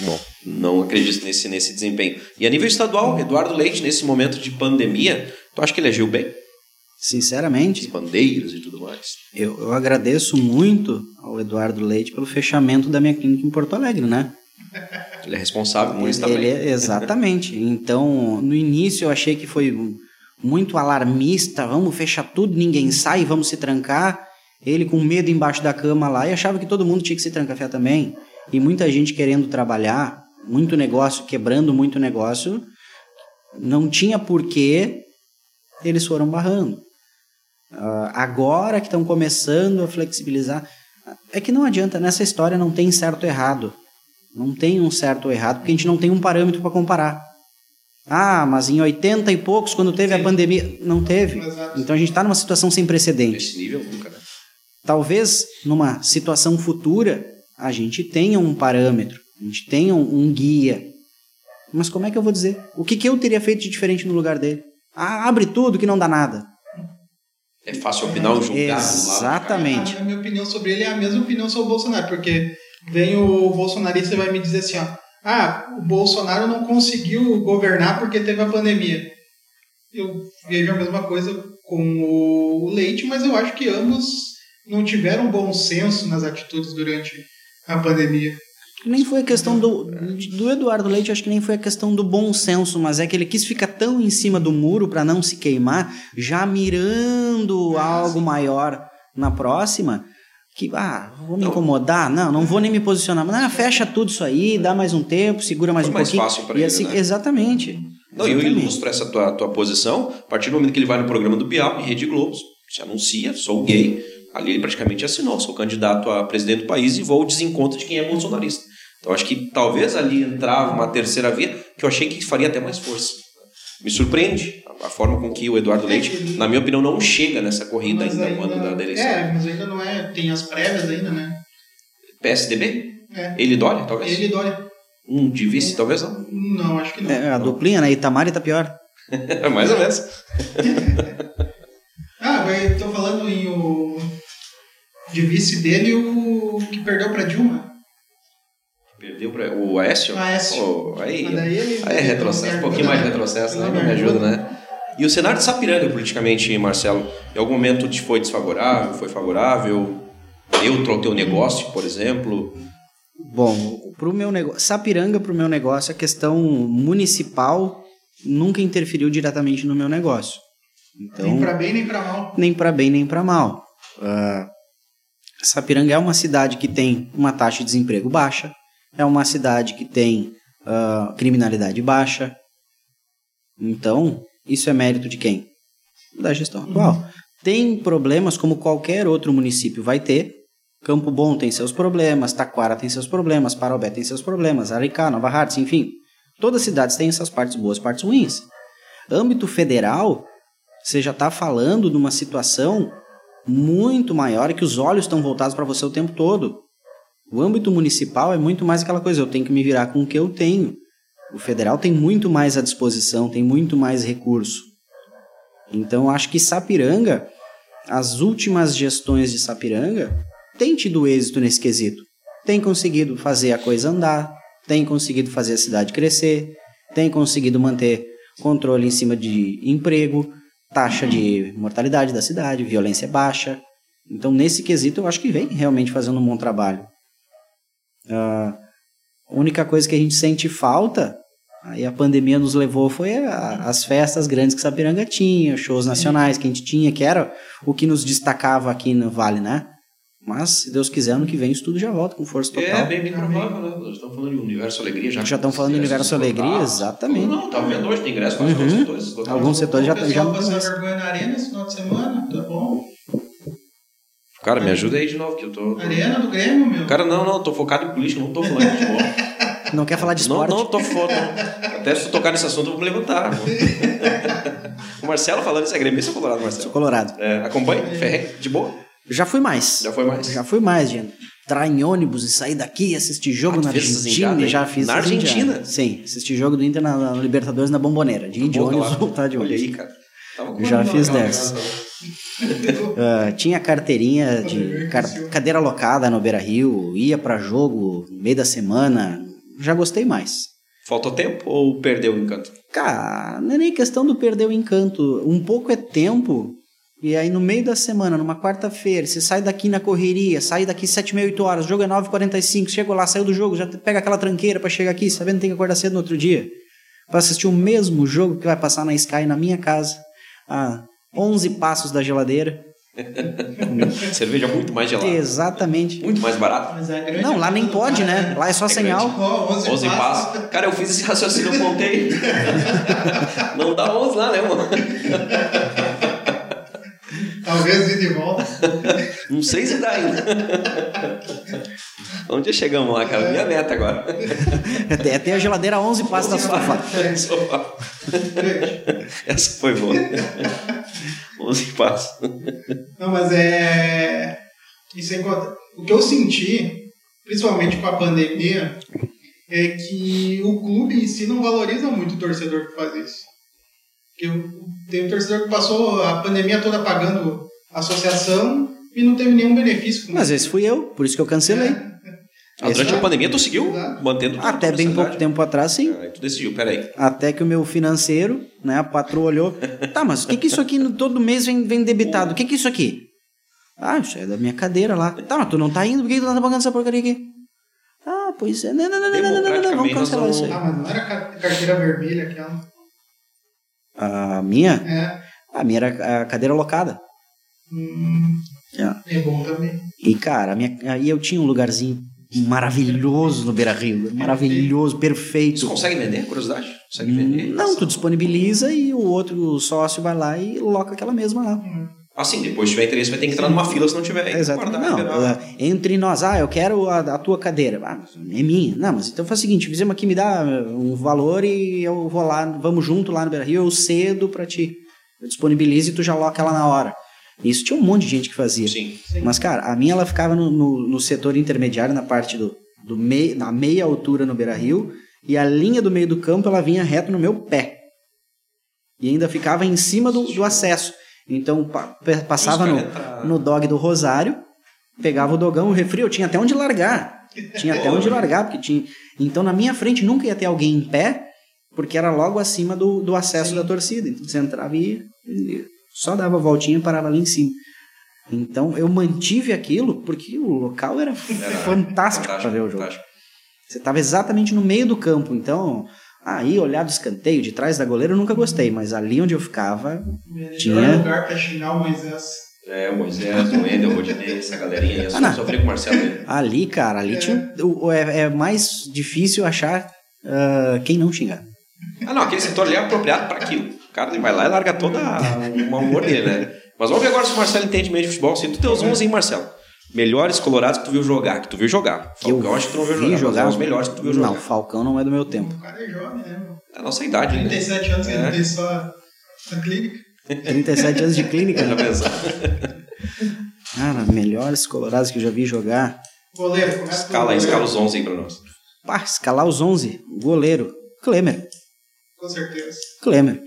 Bom, não acredito nesse, nesse desempenho. E a nível estadual, Eduardo Leite, nesse momento de pandemia, tu acha que ele agiu bem? As Sinceramente, bandeiras e tudo mais. eu, eu agradeço muito ao Eduardo Leite pelo fechamento da minha clínica em Porto Alegre, né? Ele é responsável por isso Ele também. é- exatamente. Então, no início eu achei que foi muito alarmista, vamos fechar tudo, ninguém sai, vamos se trancar. Ele com medo embaixo da cama lá e achava que todo mundo tinha que se trancafiar também. E muita gente querendo trabalhar, muito negócio, quebrando muito negócio. Não tinha porquê eles foram barrando. Ah, agora que estão começando a flexibilizar. É que não adianta, nessa história não tem certo ou errado. Não tem um certo ou errado, porque a gente não tem um parâmetro para comparar. Ah, mas em 80 e poucos, quando teve a Sim. pandemia. Não teve. Então a gente está numa situação sem precedentes. Nesse nível nunca, né? Talvez numa situação futura a gente tenha um parâmetro, a gente tenha um, um guia. Mas como é que eu vou dizer? O que, que eu teria feito de diferente no lugar dele? Ah, abre tudo que não dá nada. É fácil opinar julgado lá. Exatamente. A, a minha opinião sobre ele é a mesma opinião sobre o Bolsonaro, porque vem o bolsonarista e vai me dizer assim, ó, ah, o Bolsonaro não conseguiu governar porque teve a pandemia. Eu vejo a mesma coisa com o Leite, mas eu acho que ambos não tiveram bom senso nas atitudes durante a pandemia. Nem foi a questão do, do Eduardo Leite, acho que nem foi a questão do bom senso, mas é que ele quis ficar tão em cima do muro para não se queimar, já mirando algo maior na próxima, que, ah, vou me Não. incomodar? Não, não vou nem me posicionar. Mas, ah, fecha tudo isso aí, dá mais um tempo, segura mais Foi um mais pouquinho. fácil pra e ele, assim, né? Exatamente. Não, eu Exatamente. ilustro essa tua, tua posição a partir do momento que ele vai no programa do Bial, em Rede Globo, se anuncia, sou gay, ali ele praticamente assinou, sou candidato a presidente do país e vou ao desencontro de quem é bolsonarista. Então acho que talvez ali entrava uma terceira via que eu achei que faria até mais força. Me surpreende a, a forma com que o Eduardo Leite, na minha opinião, não chega nessa corrida Mas ainda, quando da, da eleição. é, mas ainda não é, tem as prévias ainda, né? PSDB? É. Ele Dória, talvez? Ele Dória. Um de vice, talvez não. Não, acho que não. É, a duplinha, né? Itamar e Itapior. Mais ou menos. Ah, eu tô falando em o de vice dele o que perdeu pra Dilma. Perdeu para o Aécio? Aécio. Pô, aí, ele- aí é retrocesso, um pouquinho mais de retrocesso, né? Não me ajuda, né? E o cenário de Sapiranga, politicamente, Marcelo, em algum momento te foi desfavorável, foi favorável? Neutro ao teu negócio, por exemplo? Bom, pro meu negócio, Sapiranga pro meu negócio, a questão municipal nunca interferiu diretamente no meu negócio. Então, Nem pra bem nem pra mal. nem para bem nem para mal. Ah, Sapiranga é uma cidade que tem uma taxa de desemprego baixa, é uma cidade que tem ah, criminalidade baixa. Então, isso é mérito de quem? Da gestão atual. Tem problemas como qualquer outro município vai ter. Campo Bom tem seus problemas, Taquara tem seus problemas, Parobé tem seus problemas, Aricá, Nova Hartz, enfim. Todas as cidades têm essas partes boas, partes ruins. Âmbito federal, você já está falando de uma situação muito maior e que os olhos estão voltados para você o tempo todo. O âmbito municipal é muito mais aquela coisa, eu tenho que me virar com o que eu tenho. O federal tem muito mais à disposição, tem muito mais recurso. Então, acho que Sapiranga, as últimas gestões de Sapiranga, têm tido êxito nesse quesito. Tem conseguido fazer a coisa andar, tem conseguido fazer a cidade crescer, tem conseguido manter controle em cima de emprego, taxa de mortalidade da cidade, violência baixa. Então, nesse quesito, eu acho que vem realmente fazendo um bom trabalho. Ah, a única coisa que a gente sente falta, aí a pandemia nos levou, foi a- as festas grandes que Sapiranga tinha, shows nacionais que a gente tinha, que era o que nos destacava aqui no Vale, né? Mas, se Deus quiser, ano que vem isso tudo já volta com força total. É, bem, bem provável, né? Nós estamos falando de Universo Alegria já. Já estão falando de Universo Alegria, exatamente. Não, tá vendo hoje, tem ingresso para alguns Uhum. setores. esgotados. Alguns setores já, o já não mais. vergonha na arena esse final de semana, tá bom. Cara, me ajuda aí de novo, que eu tô... Arena do Grêmio, meu. Cara, não, não, tô focado em política, não tô falando de futebol. Não quer falar de Não, esporte? não, tô foda. Até se tocar nesse assunto, eu vou me levantar. o Marcelo falando isso é gremista ou colorado, Sou Marcelo? colorado. É, acompanha? Ferrei? De boa? Já fui mais. Já foi mais? Já fui mais, gente. Entrar em ônibus e sair daqui e assistir jogo Ah, na Argentina. Já fiz Na Argentina? Sim, assisti jogo do Inter na, na Libertadores na Bomboneira. De ir de ônibus, voltar de Olha ônibus. aí, cara. Tava Já fiz dessas. Ah, tinha carteirinha de car- cadeira locada no Beira Rio, ia pra jogo no meio da semana. Já gostei mais. Faltou tempo ou perdeu o encanto? Cara, não é nem questão do perder o encanto. Um pouco é tempo. E aí no meio da semana, numa quarta-feira, você sai daqui na correria, sai daqui 7, meia, 8 horas, o jogo é 9h45, chegou lá, saiu do jogo, já pega aquela tranqueira pra chegar aqui, sabendo que tem que acordar cedo no outro dia. Pra assistir o mesmo jogo que vai passar na Sky na minha casa, a 11 passos da geladeira. Cerveja muito mais gelada. Exatamente. Muito mais barata. Mas é Não, lá nem pode, cara, né? Lá é só sem grande. álcool. Ó, 11, 11 passos. passos. Cara, eu fiz esse raciocínio, eu contei. Não dá 11 lá, né, mano? Talvez ir de volta. Não sei se dá ainda. Onde chegamos lá, cara? Minha meta agora. Até, até a geladeira 11 passos da sofá. Sofá. Essa foi boa. 11 passos. Não, mas é. Isso é. O que eu senti, principalmente com a pandemia, é que o clube em si não valoriza muito o torcedor que faz isso. Porque tem um torcedor que passou a pandemia toda pagando a associação e não teve nenhum benefício Mas esse fui eu, por isso que eu cancelei. É. Ah, durante é- a pandemia tu seguiu Exato. mantendo Até bem pouco tempo atrás, sim. Aí tu decidiu, peraí. Até que o meu financeiro, né, a patroa olhou. Tá, mas o que que isso aqui todo mês vem, vem debitado? O que que é isso aqui? Ah, isso é da minha cadeira lá. Tá, mas tu não tá indo, por que tu não tá pagando essa porcaria aqui? Ah, pois é. Não, não, não, não, não, não, não, não, vamos cancelar isso aí. Ah, mas não era ca- carteira vermelha aquela. A minha? É. A minha era a cadeira locada. Hum, É. é bom também. E, cara, a minha, aí eu tinha um lugarzinho maravilhoso no Beira Rio. Maravilhoso, Você perfeito. consegue vender? Curiosidade? Consegue vender? Não, tu disponibiliza e o outro sócio vai lá e loca aquela mesma lá. Ah, sim, depois se tiver interesse vai ter que entrar numa fila se não tiver. aí Exatamente. Não, liberar. ah, entre nós, ah, eu quero a, a tua cadeira. Ah, é minha. Não, mas então faz o seguinte, fizemos aqui, me dá um valor e eu vou lá, vamos junto lá no Beira Rio, eu cedo pra ti. Eu disponibilizo e tu já loca ela na hora. Isso tinha um monte de gente que fazia. Sim. Mas, cara, a minha ela ficava no, no, no setor intermediário, na parte do, do meio, na meia altura no Beira Rio, e a linha do meio do campo ela vinha reto no meu pé. E ainda ficava em cima do, do acesso. Então pa- passava no, no dog do Rosário, pegava o dogão, o refri, eu tinha até onde largar. Tinha até onde largar, porque tinha. Então na minha frente nunca ia ter alguém em pé, porque era logo acima do, do acesso da torcida. Então você entrava e e só dava a voltinha e parava ali em cima. Então eu mantive aquilo porque o local era, fantástico para ver o jogo. fantástico. Você estava exatamente no meio do campo, então aí olhar do escanteio, de trás da goleira, eu nunca gostei, mas ali onde eu ficava, Melhor Tinha. lugar pra xingar o Moisés. É, o Moisés, o Wendel, o Rodinei, essa galerinha aí. Eu Ah, não. sofri com o Marcelo aí. ali, cara, ali É. tinha, é, é mais difícil achar ah, quem não xingar. Ah, não, aquele setor ali é apropriado para aquilo. O cara ele vai lá e larga toda o mau humor dele, né? Mas vamos ver agora se o Marcelo entende mesmo de futebol. Se tu tem os 11 aí, Marcelo. Melhores colorados que tu viu jogar, que tu viu jogar. Que eu Falcão, acho que tu não viu vi jogar, jogar. é os melhores que tu viu jogar. Não, Falcão não é do meu tempo. O cara é jovem, né? meu? É a nossa idade, né? 37 anos que É. ele tem só na clínica. 37 anos de clínica, Já né? Cara, melhores colorados que eu já vi jogar. Goleiro, começa Escala aí, goleiro. escala os 11 aí pra nós. Pá, escalar os 11. Goleiro. Klemer. Com certeza. Klemer.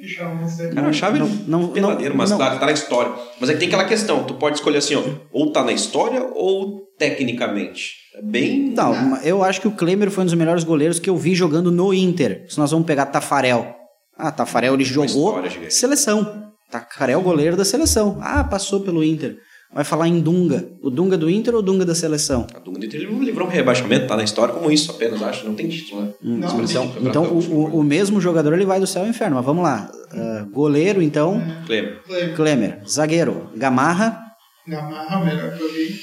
Cara, a chave não- não, não- peladeiro, não- mas não. Tá, tá na história. Mas é que tem aquela questão, tu pode escolher assim, ó, ou tá na história ou tecnicamente. É bem... Não, eu acho que o Klemer foi um dos melhores goleiros que eu vi jogando no Inter. Se nós vamos pegar Tafarel. Ah, Tafarel ele jogou história seleção. Tafarel goleiro da seleção. Ah, passou pelo Inter. Vai falar em Dunga. O Dunga do Inter ou o Dunga da seleção? A Dunga do Inter livrou um rebaixamento, tá na história como isso apenas, acho. Não tem título, né? Não, Expressão, tem. foi Então pra o, o- o mesmo jogador ele vai do céu ao inferno. Mas vamos lá. Ah, goleiro, então, Kleber. Kleber. Klemer. Zagueiro, Gamarra. Gamarra, o melhor que eu vi.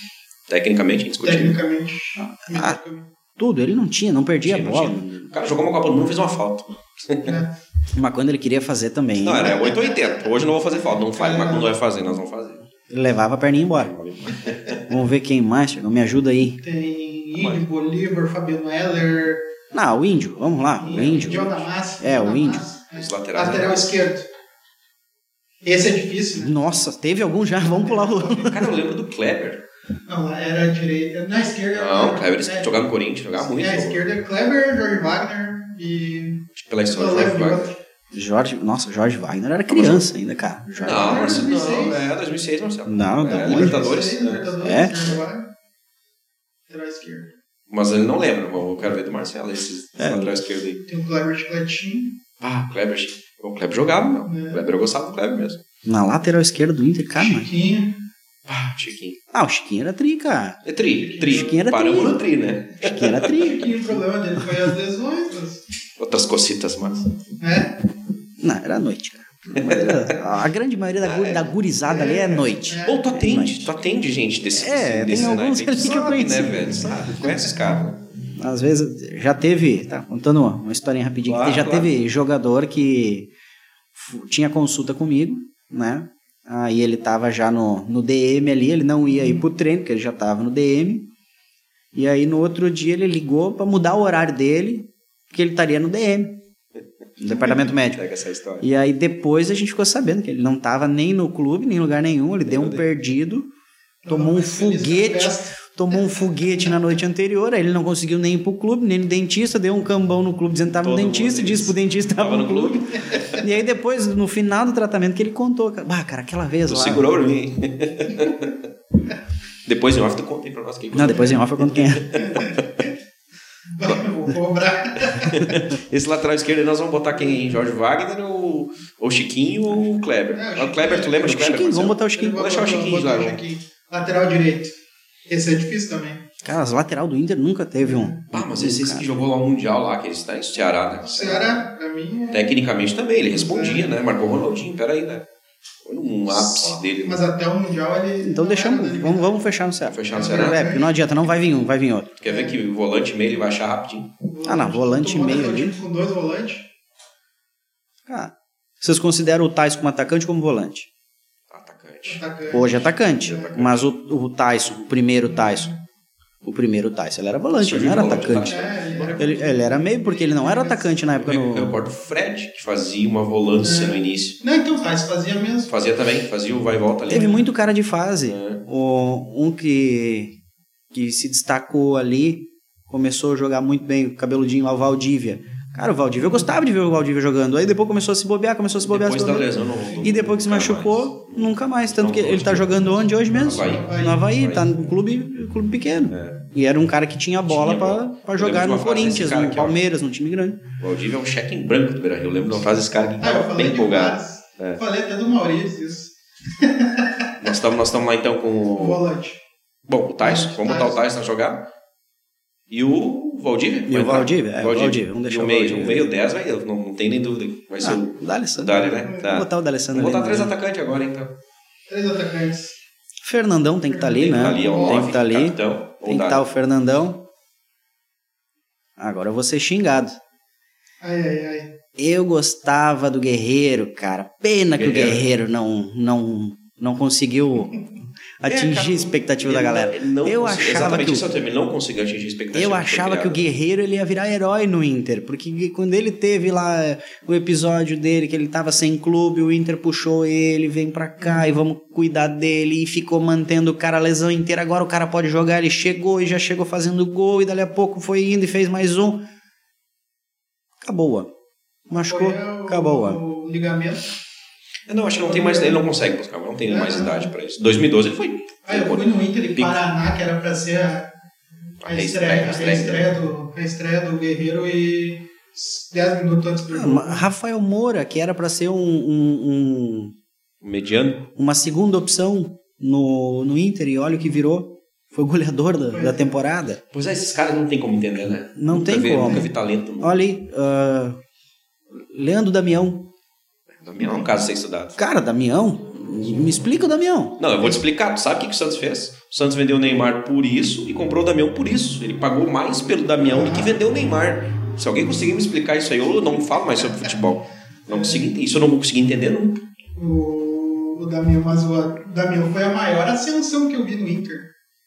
Tecnicamente, indiscutível. Tecnicamente. Ah. Tudo. Ele não tinha, não perdia Tinha, a não bola. tinha. O cara jogou uma Copa do Mundo e fez uma falta. É. Mas quando ele queria fazer também, Não, era 8 ou 80. Hoje eu não vou fazer falta. Não faz, mas quando vai fazer, nós vamos fazer. Ele levava a perninha embora. Vamos ver quem mais. Não me ajuda aí. Tem Índio, Bolívar, Fabiano Heller. Não, o índio. Vamos lá. O índio. John Damasio. É, o índio. Os laterais. Lateral né? esquerdo. Esse é difícil, né? Nossa, teve algum já? Vamos pular o. Cara, eu lembro do Kleber. Não, era a direita. Na esquerda. Não, o era- Kleber é, jogava no Corinthians, jogava muito. É, a esquerda é Kleber, Jorge Wagner e. Pela história do de Wagner. Jorge. Nossa, Jorge Wagner era criança ainda, cara. Jorge... Não, Marcelo, não. 2006. É 2006, Marcelo. Não, é, onde? Libertadores. 2006, né? Libertadores, É? Wagner. Lateral esquerdo. Mas ele não lembra, mas eu quero ver do Marcelo, esses É. lateral esquerdo aí. Tem o Kleber Chicletinho. Ah, o Kleber. O Kleber jogava, meu. É. O Kleber eu gostava do Kleber mesmo. Na lateral esquerda do Inter, cara. Chiquinho. Ah, Chiquinho. Ah, o Chiquinho era tri, cara. É tri, tri. Chiquinho era Paramos tri. no tri, né? Chiquinho era tri. Chiquinho, o problema dele foi as lesões. Mas, Outras cocitas, mas. né? Não, era noite, cara. A grande maioria da, gu- da gurizada ali é noite. É. Ou tu atende, Noite. tu atende gente desse, É, desse tem alguns ali que eu sabe, conheci. né, velho? Sabe, conhece os caras. né? Às vezes já teve, tá contando uma, uma historinha rapidinho, Claro, já claro. teve jogador que tinha consulta comigo, né? Aí ele tava já no, no DM ali, ele não ia ir pro treino, porque ele já tava no DM. E aí no outro dia ele ligou pra mudar o horário dele, porque ele estaria no DM, no departamento médico. Pega essa história. E aí depois a gente ficou sabendo que ele não tava nem no clube, nem em lugar nenhum, ele deu um Deus. perdido, tomou um foguete, tomou um foguete na noite anterior, aí ele não conseguiu nem ir pro clube, nem no dentista, deu um cambão no clube dizendo que tava no Todo dentista, mundo disse pro dentista que tava, Tava no no clube. e aí depois, no final do tratamento, que ele contou, bah, cara, aquela vez Tu lá... segurou pra mim. Depois em off tu conta aí pra nós quem Não, depois em off eu conto quem é. Vou cobrar. Esse lateral esquerdo nós vamos botar quem? Jorge Wagner ou o Chiquinho ou o Kleber? É, o Ah. Kleber, tu lembra do Kleber? Chiquinho, vamos botar o Chiquinho. Vou deixar o Chiquinho lá. Lateral direito. Esse é difícil também. Cara, as lateral do Inter nunca teve um... Ah, mas esse, esse que jogou lá o Mundial lá, que ele está em Ceará, né? Ceará, pra mim, é... Tecnicamente também, ele respondia, né? Marcou o Ronaldinho, peraí, né? Foi num ápice dele. né? Mas até o Mundial ele... Então deixamos, vamos, vamos fechar no Ceará. Fechar no Ceará? É, porque não adianta, não vai vir um, vai vir outro. Quer ver que o volante meio ele vai achar rapidinho? Ah, não, volante monta meio ali. Com dois volantes. Ah, vocês consideram o Tyson como atacante ou como volante? Atacante. atacante. Hoje é atacante. Mas o, o Tyson, o primeiro Tyson, o primeiro Tyson, ele era volante, ele não era atacante. É, ele- Ele, era meio porque ele não era atacante na época Eu, eu no. recordo o Fred, que fazia uma volância no início. Não, então faz, fazia mesmo. Fazia também, fazia o vai e volta ali. Teve muito cara de fase. É. O, um que, que se destacou ali, começou a jogar muito bem, o cabeludinho lá, o Valdívia. Cara, o Valdívia, eu gostava de ver o Valdívia jogando. Aí depois começou a se bobear, começou a se bobear. Depois se da bobear. lesão não, não E depois que se machucou, nunca mais. Tanto Não, que ele tá onde? jogando onde hoje mesmo? Havaí. No Havaí, Havaí. tá no clube, clube pequeno. É. E era um cara que tinha bola Eu jogar no Corinthians, no. Palmeiras, no time grande. O Valdívia é um cheque em branco do Beira Rio. Eu lembro de uma frase desse cara que Ah, tava bem empolgado. É. Falei até do Maurício, isso. Nós estamos nós estamos lá então com O o. volante. Bom, o Tyson. Tyson. Vamos botar o Tyson na jogada. E o Valdívia? E o? Valdívia, é, o Valdívia, vamos deixar e o o meio, Valdívia. o meio 10 vai, não, não tem nem dúvida. Vai ser Ah, o o D'Alessandro. Dali, né? Tá. botar o D'Alessandro Vamos botar ali. três né? atacantes agora, então. Três atacantes. Fernandão tem que estar ali, Tem que né? tá ali, tem que nove, estar ali. capitão, Tem que estar Dali. o Fernandão. Agora eu vou ser xingado. Ai, ai, ai. Eu gostava do Guerreiro, cara. Pena que o Guerreiro. Guerreiro não, não, não conseguiu atingir É, cara, a expectativa da galera. não- eu achava Exatamente que isso o, é o termo, ele não conseguiu atingir a expectativa. eu achava que o. Guerreiro ele ia virar herói no Inter, porque quando ele teve lá o episódio dele que ele tava sem clube, o Inter puxou ele, vem pra cá e vamos cuidar dele e ficou mantendo o cara a lesão inteira. Agora o cara pode jogar, ele chegou e já chegou fazendo gol e dali a pouco foi indo e fez mais um. Acabou. Machucou, Foi acabou. O ligamento. Eu não, acho que não tem mais. Ele não consegue buscar, não tem mais idade pra isso. 2012 ele foi. Ah, eu fui no Inter de. Paraná, que era pra ser a, a A estreia, a estreia. do, a estreia do Guerreiro e 10 minutos antes do Ah, jogo. Rafael Moura, que era pra ser um- um- um, Mediano. uma segunda opção no, no Inter, e olha o que virou. Foi o goleador da, da temporada. Pois é, esses caras não tem como entender, né? Não nunca tem vi, como. Nunca vi talento. Olha aí, ah, Leandro Damião. Damião é um caso a ser estudado. Cara, Damião? Me explica o Damião. Não, eu vou te explicar. Tu sabe o que, que o Santos fez? O Santos vendeu o Neymar por isso e comprou o Damião por isso. Ele pagou mais pelo Damião do que vendeu o Neymar. Se alguém conseguir me explicar isso aí, eu não falo mais sobre futebol. Não consigo, isso eu não vou conseguir entender nunca. O, o Damião, mas o Damião foi a maior ascensão que eu vi no Inter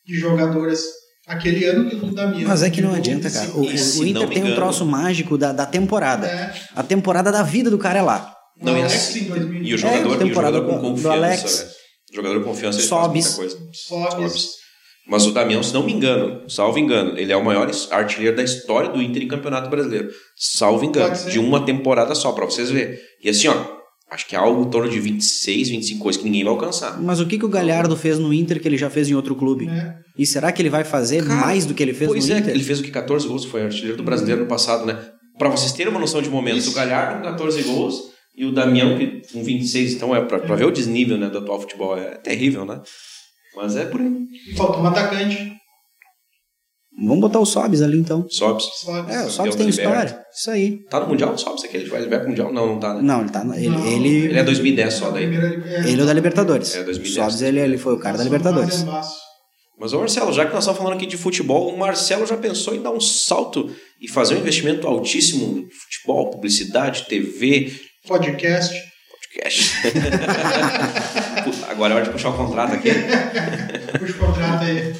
de jogadoras. Aquele ano que o Damião. Mas é que não adianta, cara. O, o Inter tem um engano- troço mágico da, da temporada. É. A temporada da vida do cara é lá. Não, e, Alex assim, em 2000. e o jogador, e o jogador com confiança. Alex. né? O jogador com confiança ele Sobes. faz muita coisa. Sobes. Sobes. Mas o Damião, se não me engano, salvo engano, ele é o maior artilheiro da história do Inter em Campeonato Brasileiro. Salvo engano, de uma temporada só, pra vocês verem. E assim, ó, acho que é algo em torno de 26, 25 coisas que ninguém vai alcançar. Mas o que, que o Galhardo fez no Inter que ele já fez em outro clube? né? E será que ele vai fazer Cara, mais do que ele fez pois no é, Inter? ele fez o que 14 gols, foi artilheiro do brasileiro no passado, né? Pra vocês terem uma noção de momentos, Isso. o Galhardo com 14 gols e o Damião que com 26, então é pra, pra ver o desnível né, do atual futebol, é terrível, né? Mas é por aí. Faltou um atacante. Vamos botar o Sobs ali então. Sobes. Sobes. É, o Sobs tem liberta. história. Isso aí. Tá no Mundial? Sobes aquele vai, ele vai pro Mundial? Não, não tá, né? Não, ele tá. Ele, Não, ele, Ele é 2010 só daí. É, ele é o da Libertadores. É, 2010. O Sobs, ele, ele foi o cara da Libertadores. Mazembaço. Mas, ô Marcelo, já que nós estamos falando aqui de futebol, o Marcelo já pensou em dar um salto e fazer um investimento altíssimo em futebol, publicidade, TV, Podcast. podcast. Agora é hora de puxar o contrato aqui. Puxa o contrato aí.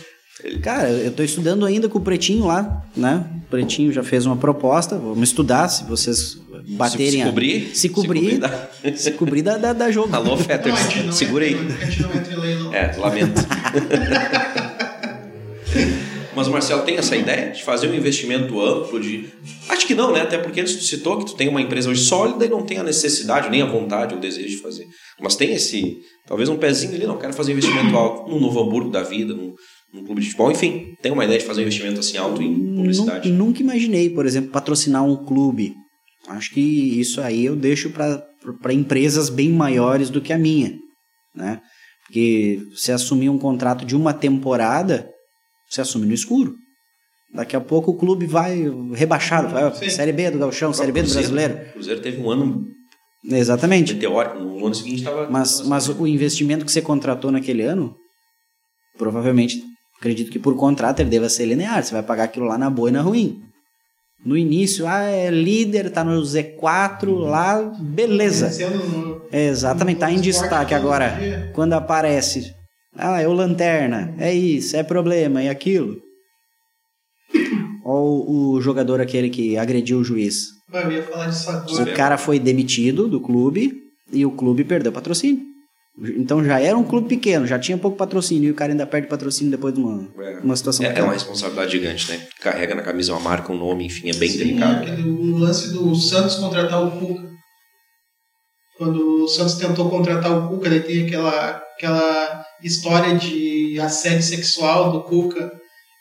Cara, eu tô estudando ainda com o Pretinho lá, né? O Pretinho já fez uma proposta, vamos estudar, se vocês baterem... Se a- cobrir, Se se cobrir, cobrir, dá. se cobrir dá, dá, dá jogo. Alô, Não, a Fetters, segura aí. entra- A gente não entra em leilão. É, lamento. Mas o Marcelo tem essa ideia de fazer um investimento amplo de. Acho que não, né? Até porque antes tu citou que tu tem uma empresa hoje sólida e não tem a necessidade, nem a vontade ou o desejo de fazer. Mas tem esse. Talvez um pezinho ali, não, quero fazer investimento alto num Novo Hamburgo da vida, num, num clube de futebol, enfim, tem uma ideia de fazer um investimento assim alto em publicidade. Nu- Nunca imaginei, por exemplo, patrocinar um clube. Acho que isso aí eu deixo para empresas bem maiores do que a minha, né? Porque você assumir um contrato de uma temporada, você assume no escuro. Daqui a pouco o clube vai rebaixado, vai Sim. Série B do Gauchão, Série B do Cruzeiro- Brasileiro. O Cruzeiro teve um ano Exatamente. meteórico, no ano seguinte estava. Mas, mas o investimento que você contratou naquele ano, provavelmente, acredito que por contrato ele deva ser linear. Você vai pagar aquilo lá na boa e na ruim. No início, ah, é líder, tá no Z4 lá, beleza. É, exatamente, tá em destaque agora. Quando aparece, ah, é o lanterna, é isso, é problema, é aquilo. Ou o jogador aquele que agrediu o juiz. Eu ia falar disso O agora. cara foi demitido do clube e o clube perdeu patrocínio. Então já era um clube pequeno, já tinha pouco patrocínio e o cara ainda perde patrocínio depois de uma, É. uma situação É, é uma responsabilidade gigante, né? Carrega na camisa uma marca, um nome, enfim, é bem Sim, delicado. aquele- o lance do Santos contratar o Cuca. Quando o Santos tentou contratar o Cuca, daí tem aquela, aquela história de assédio sexual do Cuca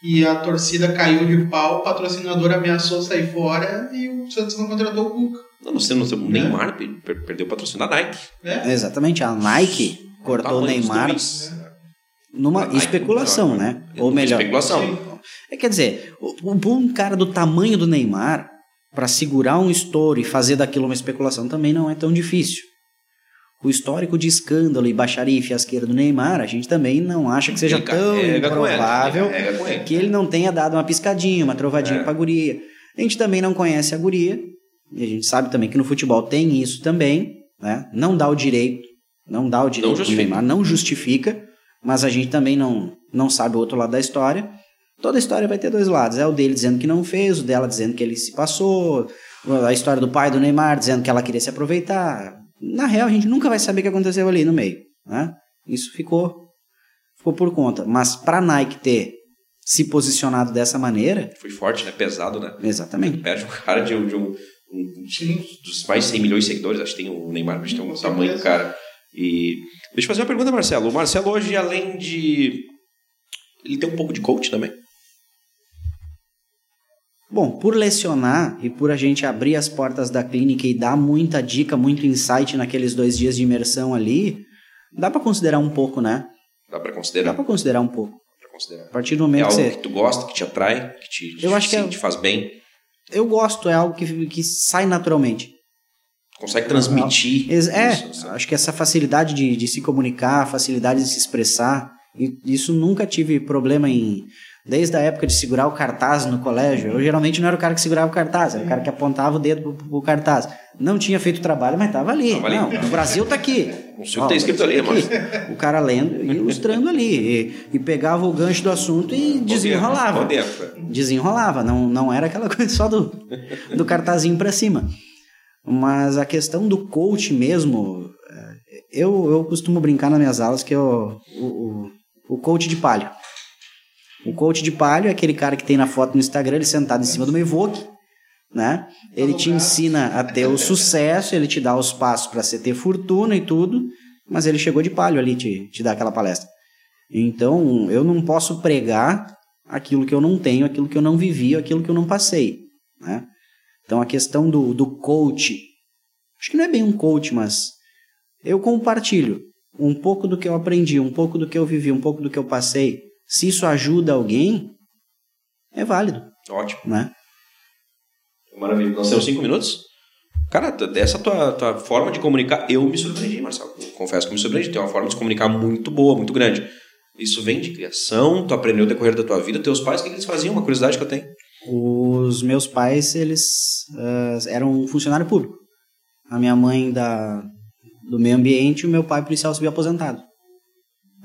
e a torcida caiu de pau, o patrocinador ameaçou sair fora e o Santos não contratou o Cuca. Não, nós temos o Neymar per- per- perdeu o patrocínio da Nike. Né? Exatamente, a Nike cortou o Tamanho dos Neymar dois. numa Nike, especulação, não, né? não, Ou melhor, Especulação. É, quer dizer, o- o- um cara do tamanho do Neymar para segurar um estouro e fazer daquilo uma especulação também não é tão difícil. O histórico de escândalo e baixaria e fiasqueira do Neymar, a gente também não acha que seja tão improvável ele que ele não tenha dado uma piscadinha, uma trovadinha É. pra guria. A gente também não conhece a guria, e a gente sabe também que no futebol tem isso também, né? Não dá o direito, não dá o direito justifica. Neymar, não justifica, mas a gente também não, não sabe o outro lado da história. Toda história vai ter dois lados. É o dele dizendo que não fez, o dela dizendo que ele se passou, a história do pai do Neymar dizendo que ela queria se aproveitar. Na real, a gente nunca vai saber o que aconteceu ali no meio, né? Isso ficou ficou por conta. Mas pra Nike ter se posicionado dessa maneira, Foi forte, né? Pesado, né? exatamente. Perde um cara de um, de um- um- dos mais de 100 milhões de seguidores, acho que tem o Neymar, acho que tem um tamanho do cara. E deixa eu fazer uma pergunta, Marcelo. O Marcelo hoje, além de. Ele tem um pouco de coach também. Bom, por lecionar e por a gente abrir as portas da clínica e dar muita dica, muito insight naqueles dois dias de imersão ali, dá pra considerar um pouco, né? Dá pra Dá considerar. pra considerar um pouco. Pra considerar. A partir do É momento que algo você... que tu gosta, que te atrai, que te, Eu acho que é- te faz bem. Eu gosto, é algo que, que sai naturalmente. Consegue transmitir. Ex- É, isso, assim. acho que essa facilidade de, de se comunicar, facilidade de se expressar, isso nunca tive problema em. Desde a época de segurar o cartaz no colégio, eu geralmente não era o cara que segurava o cartaz, era o cara que apontava o dedo pro, pro cartaz. Não tinha feito o trabalho, mas estava ali. Tava ali. Não, o Brasil tá aqui. O Ó, que tá escrito ali, tá aqui. O cara lendo e ilustrando ali. E, e pegava o gancho do assunto e desenrolava. Desenrolava, não, não era aquela coisa só do, do cartazinho pra cima. Mas a questão do coach mesmo, é, eu, eu costumo brincar nas minhas aulas que eu, o, o, o coach de palio. O coach de palio é aquele cara que tem na foto no Instagram, ele sentado em cima do Evoque, né? Ele te ensina a ter o sucesso, ele te dá os passos para você ter fortuna e tudo, mas ele chegou de palio ali te, te dar aquela palestra. Então, eu não posso pregar aquilo que eu não tenho, aquilo que eu não vivi, aquilo que eu não passei, né? Então, a questão do, do coach, acho que não é bem um coach, mas eu compartilho um pouco do que eu aprendi, um pouco do que eu vivi, um pouco do que eu passei. Se isso ajuda alguém, é válido, Ótimo. né? Maravilha. Nós temos cinco minutos. Cara, t- essa tua, tua forma de comunicar, eu me surpreendi, Marcelo. Confesso que me surpreendi. Tem uma forma de se comunicar muito boa, muito grande. Isso vem de criação, tu aprendeu no decorrer da tua vida. Teus pais, o que eles faziam? Uma curiosidade que eu tenho. Os meus pais, eles ah, eram funcionário público. A minha mãe da, do meio ambiente e o meu pai policial civil aposentado.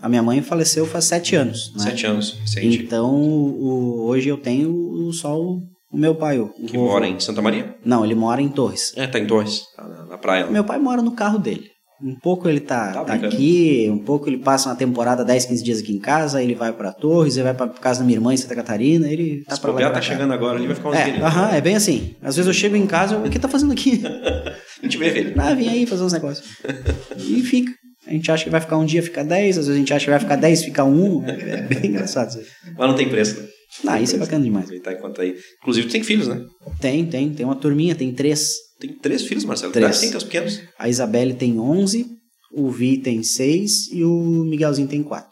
A minha mãe faleceu faz sete anos. Né? Sete anos, recente. Então, o- hoje eu tenho só o, o meu pai. O, Que vovô. mora em Santa Maria? Não, ele mora em Torres. É, tá em Torres, tá na, na praia. lá. Meu pai mora no carro dele. Um pouco ele tá, Tá tá aqui, um pouco ele passa uma temporada 10, 15 dias aqui em casa, ele vai pra Torres, ele vai pra casa da minha irmã em Santa Catarina, ele tá pra lá. tá cá. chegando agora, ele vai ficar uns É, dias. aham, é bem assim. Às vezes eu chego em casa, eu, o que tá fazendo aqui? A gente vê, velho. Ah, vim aí fazer uns negócios. E fica. A gente acha que vai ficar um dia, fica 10, às vezes a gente acha que vai ficar 10, fica um. É bem engraçado isso aí. Mas não tem preço, né? Ah, isso é bacana demais. Aproveitar enquanto tá aí. Inclusive, tu tem filhos, né? Tem, tem, tem uma turminha, tem três. Tem três filhos, Marcelo. Três. Tem teus pequenos. A Isabelle tem 11, o Vi tem 6 e o Miguelzinho tem 4.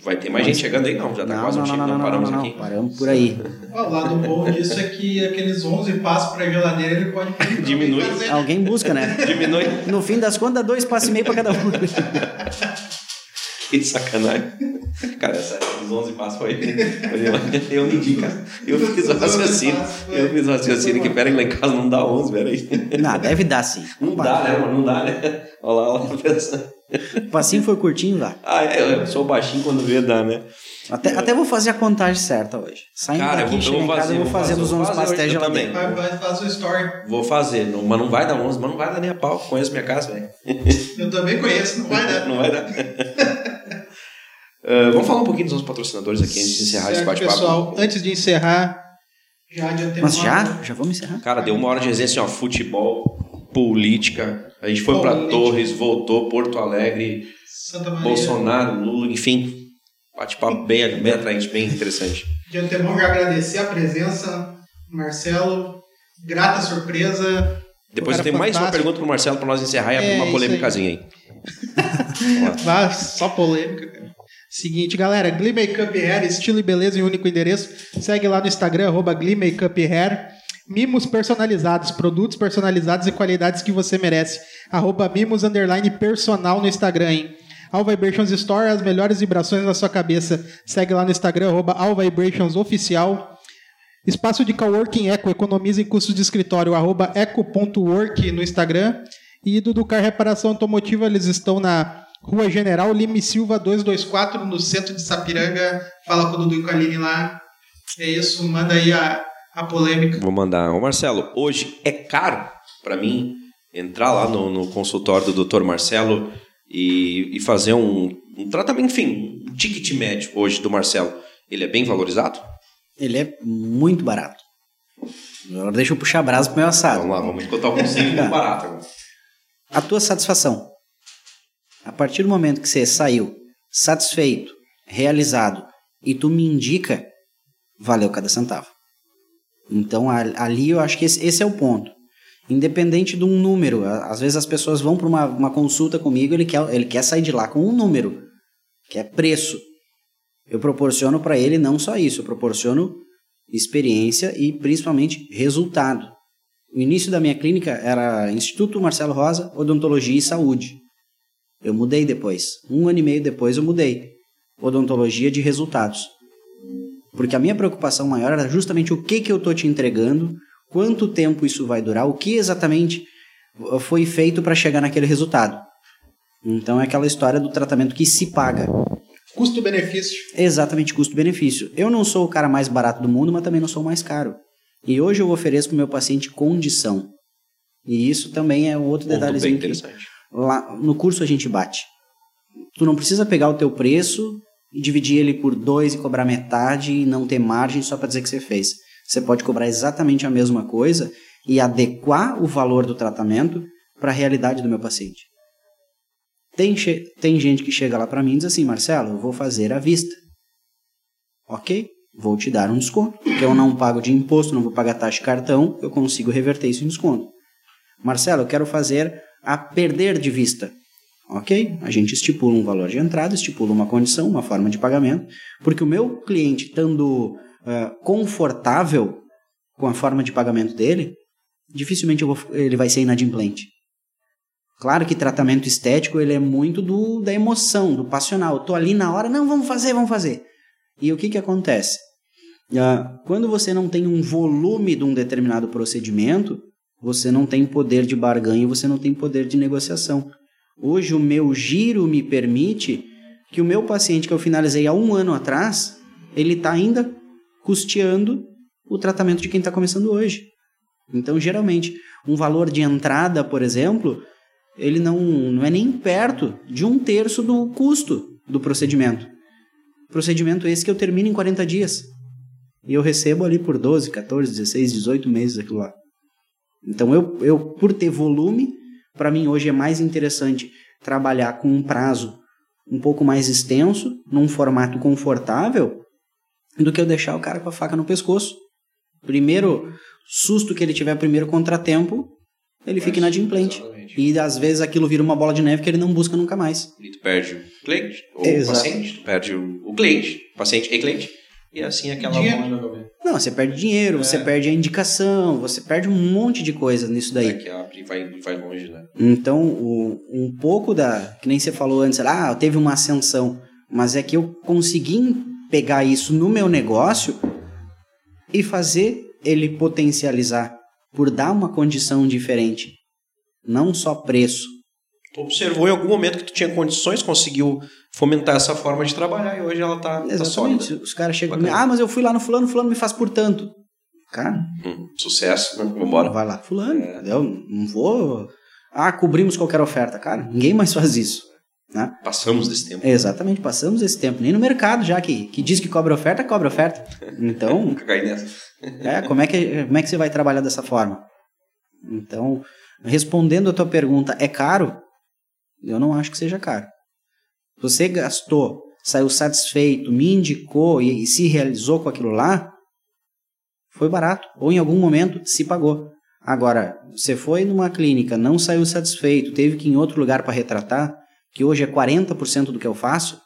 E vai ter mais gente chegando aí? Não, já tá quase um time, não, paramos aqui. paramos por aí. O lado bom disso é que aqueles 11 passos pra geladeira ele pode Diminui. fazer. Alguém busca, né? Diminui. No fim das contas, dá dois passos e meio pra cada um. Que sacanagem. Cara, essa dos 11 passos foi. foi- Eu medi, cara. Eu fiz o raciocínio. Eu fiz o raciocínio que, pera aí, lá em casa não dá 11, pera aí. Não, deve dar sim. Não dá, né, mano? Não dá, né? Olha lá, olha lá. pensando. O passinho foi curtinho lá. Ah, é, eu sou baixinho quando vê, dá, né? Até, até vou fazer a contagem certa hoje. Saindo Cara, eu daqui, vou- eu vou em casa, fazer, eu vou fazer dos vou 11 fazer pastéis geladeira. também. Vai, vai fazer o story. Vou fazer, não- mas não vai dar 11, mas não vai dar nem a pau. Conheço minha casa, velho. Eu também conheço, não vai dar. Não vai dar. Ah, vamos falar um pouquinho dos nossos patrocinadores aqui antes de encerrar esse Certo, bate-papo. pessoal, antes de encerrar, já de antemão. Mas já? Já vamos encerrar? Cara, deu uma hora de resenha assim, ó, futebol, política. A gente foi pra Política. Torres, voltou, Porto Alegre, Santa Maria. Bolsonaro, Lula, enfim. Bate-papo bem, bem atraente, bem interessante. De antemão, já agradecer a presença, Marcelo. Grata surpresa. Depois Cara tem mais uma fantástico. pergunta pro Marcelo pra nós encerrar e abrir É, uma polêmicazinha aí. Vá, só polêmica, cara. Seguinte, galera, Glee Makeup Hair, estilo e beleza em um único endereço. Segue lá no Instagram, arroba Glee Makeup Hair. Mimos personalizados, produtos personalizados e qualidades que você merece. Arroba mimos personal no Instagram, hein? All Vibrations Store, as melhores vibrações na sua cabeça. Segue lá no Instagram, arroba All Vibrations Oficial. Espaço de coworking Eco, economiza em custos de escritório, arroba eco.work no Instagram. E do Ducar Reparação Automotiva, eles estão na Rua General Lime Silva 224, no centro de Sapiranga. Fala com o Dudu e com a Aline lá. É isso, manda aí a, a polêmica. Vou mandar. Ô Marcelo, hoje é caro pra mim entrar lá no, no consultório do Dr. Marcelo e, e fazer um, um tratamento, enfim, um ticket médio hoje do Marcelo. Ele é bem valorizado? Ele é muito barato. Agora deixa eu puxar brasa pro meu assado. Vamos lá, vamos botar o conceito Tá. do barato agora. A tua satisfação. A partir do momento que você saiu satisfeito, realizado e tu me indica, valeu cada centavo. Então ali eu acho que esse, esse é o ponto. Independente de um número, às vezes as pessoas vão para uma, uma consulta comigo, ele quer, ele quer sair de lá com um número, que é preço. Eu proporciono para ele não só isso, eu proporciono experiência e principalmente resultado. O início da minha clínica era Instituto Marcelo Rosa, Odontologia e Saúde. Eu mudei depois. Um ano e meio depois eu mudei. Odontologia de resultados. Porque a minha preocupação maior era justamente o que, que eu estou te entregando, quanto tempo isso vai durar, o que exatamente foi feito para chegar naquele resultado. Então é aquela história do tratamento que se paga. Custo-benefício. Exatamente custo-benefício. Eu não sou o cara mais barato do mundo, mas também não sou o mais caro. E hoje eu ofereço para o meu paciente condição. E isso também é um outro Ponto bem detalhezinho que interessante. lá no curso a gente bate. Tu não precisa pegar o teu preço e dividir ele por dois e cobrar metade e não ter margem só para dizer que você fez. Você pode cobrar exatamente a mesma coisa e adequar o valor do tratamento para a realidade do meu paciente. Tem, tem gente que chega lá para mim e diz assim, Marcelo, eu vou fazer à vista. Ok, vou te dar um desconto, porque eu não pago de imposto, não vou pagar taxa de cartão, eu consigo reverter isso em desconto. Marcelo, eu quero fazer a perder de vista. Ok, a gente estipula um valor de entrada, estipula uma condição, uma forma de pagamento, porque o meu cliente, estando ah, confortável com a forma de pagamento dele, dificilmente vou- ele vai ser inadimplente. Claro que tratamento estético ele é muito do, da emoção, do passional. Eu tô ali na hora, não, vamos fazer, vamos fazer. E o que, que acontece? Quando você não tem um volume de um determinado procedimento, você não tem poder de barganha, você não tem poder de negociação. Hoje o meu giro me permite que o meu paciente que eu finalizei há um ano atrás, ele está ainda custeando o tratamento de quem está começando hoje. Então, geralmente, um valor de entrada, por exemplo, ele não, não é nem perto de um terço do custo do procedimento. Procedimento esse que eu termino em 40 dias. E eu recebo ali por 12, 14, 16, 18 meses aquilo lá. Então, eu, eu por ter volume, para mim hoje é mais interessante trabalhar com um prazo um pouco mais extenso, num formato confortável, do que eu deixar o cara com a faca no pescoço. Primeiro susto que ele tiver, primeiro contratempo, ele fica inadimplente. Exatamente. E às vezes aquilo vira uma bola de neve que ele não busca nunca mais. E tu perde o cliente, ou Exato. o paciente, tu perde o cliente, paciente e cliente. E assim aquela bola de Não, você perde dinheiro, é. você perde a indicação, você perde um monte de coisa nisso daí. É que abre e vai, vai longe, né? Então, o, um pouco da. Que nem você falou antes, ah, teve uma ascensão. Mas é que eu consegui pegar isso no meu negócio e fazer ele potencializar por dar uma condição diferente, não só preço. Tu observou em algum momento que tu tinha condições, conseguiu fomentar essa forma de trabalhar e hoje ela tá, tá Exatamente. Tá Os caras chegam, ah, mas eu fui lá no fulano, fulano me faz por tanto. Cara, hum, sucesso, né? Vambora. Vai lá, fulano. É. Eu não vou. Ah, cobrimos qualquer oferta. Cara, ninguém mais faz isso. Né? Passamos desse tempo. Exatamente, passamos desse tempo. Nem no mercado, já que, que diz que cobra oferta, cobra oferta. Então. Nunca caí nessa. é, como é, que, como é que você vai trabalhar dessa forma? Então, respondendo a tua pergunta, é caro? Eu não acho que seja caro. Você gastou, saiu satisfeito, me indicou e, e se realizou com aquilo lá, foi barato. Ou em algum momento se pagou. Agora, você foi numa clínica, não saiu satisfeito, teve que ir em outro lugar para retratar, que hoje é 40% do que eu faço,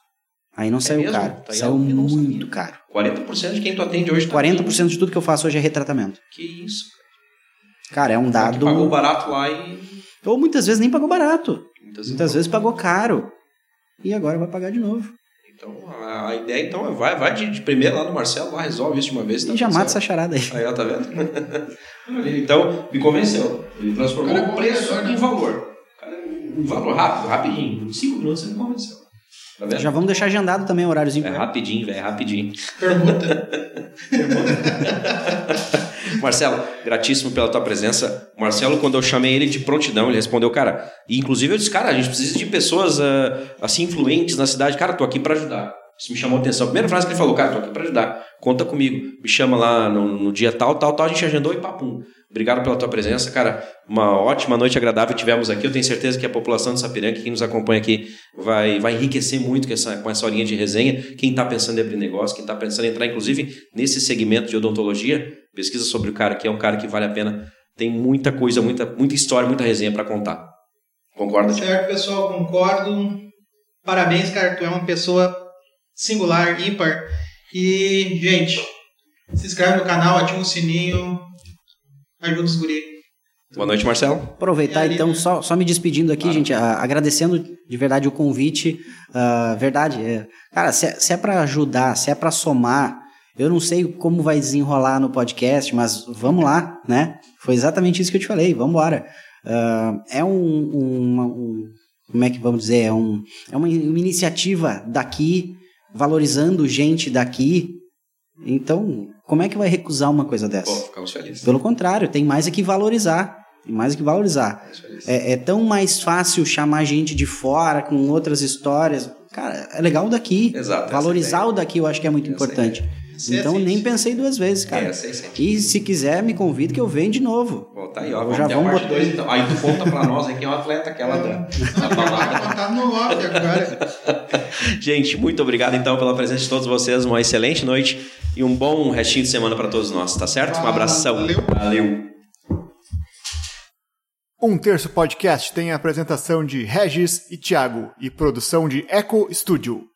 aí não é saiu mesmo? caro. Tá saiu muito caro. 40% de quem tu atende hoje tá 40% de tudo que eu faço hoje é retratamento. Que isso? Cara, é um dado. pagou barato lá e. Ou muitas vezes nem pagou barato. Muitas, muitas vezes pagou caro. E agora vai pagar de novo. Então, a, ideia então é vai, vai de, de primeiro lá no Marcelo, lá resolve isso de uma vez. Tá e já mata essa charada aí. Aí, ó, tá vendo? então, me convenceu. Ele transformou o preço em valor um valor rápido, rapidinho. Em cinco minutos você me convenceu. Tá Já vamos deixar agendado também o horáriozinho. É rapidinho, velho, é rapidinho. Pergunta. Marcelo, gratíssimo pela tua presença. Marcelo, quando eu chamei ele de prontidão, ele respondeu, cara, e inclusive eu disse, cara, a gente precisa de pessoas uh, assim influentes na cidade. Cara, tô aqui para ajudar. Isso me chamou a atenção. A primeira frase que ele falou, cara, tô aqui para ajudar. Conta comigo. Me chama lá no, no dia tal, tal, tal. A gente agendou e papum. Obrigado pela tua presença, cara. Uma ótima noite agradável tivemos aqui. Eu tenho certeza que a população de Sapiranga, quem nos acompanha aqui, vai, vai enriquecer muito com essa, com essa horinha de resenha. Quem está pensando em abrir negócio, quem está pensando em entrar, inclusive, nesse segmento de odontologia, pesquisa sobre o cara, que é um cara que vale a pena. Tem muita coisa, muita, muita história, muita resenha para contar. Concorda? Certo, pessoal, concordo. Parabéns, cara. Tu é uma pessoa singular, ímpar. E, gente, se inscreve no canal, ativa o sininho ajuda os guri. Boa noite, Marcelo. Aproveitar então, só, só me despedindo aqui, claro. gente, a, agradecendo de verdade o convite. Uh, verdade, é, cara, se é, se é para ajudar, se é para somar, eu não sei como vai desenrolar no podcast, mas vamos lá, né? Foi exatamente isso que eu te falei, vamos embora. Uh, é um, um, um, como é que vamos dizer, é, um, é uma, uma iniciativa daqui, valorizando gente daqui. Então, como é que vai recusar uma coisa dessa? Pô, ficamos felizes. Pelo contrário, tem mais é que valorizar. Tem mais é que valorizar. É, é, tão mais fácil chamar gente de fora com outras histórias. Cara, é legal o daqui. Exato, Valorizar o daqui eu acho que é muito importante. É então nem pensei duas vezes, cara. É, e se quiser, me convida que eu venho de novo. Bom, tá aí, ó. Já vamos botar... dois, então. Aí tu conta pra nós aí quem é o atleta aquela da, da balada. tá no off agora. Gente, muito obrigado então pela presença de todos vocês. Uma excelente noite e um bom restinho de semana para todos nós, tá certo? Um abração. Valeu. Valeu. Um Terço Podcast tem a apresentação de Regis e Thiago e produção de Eco Studio.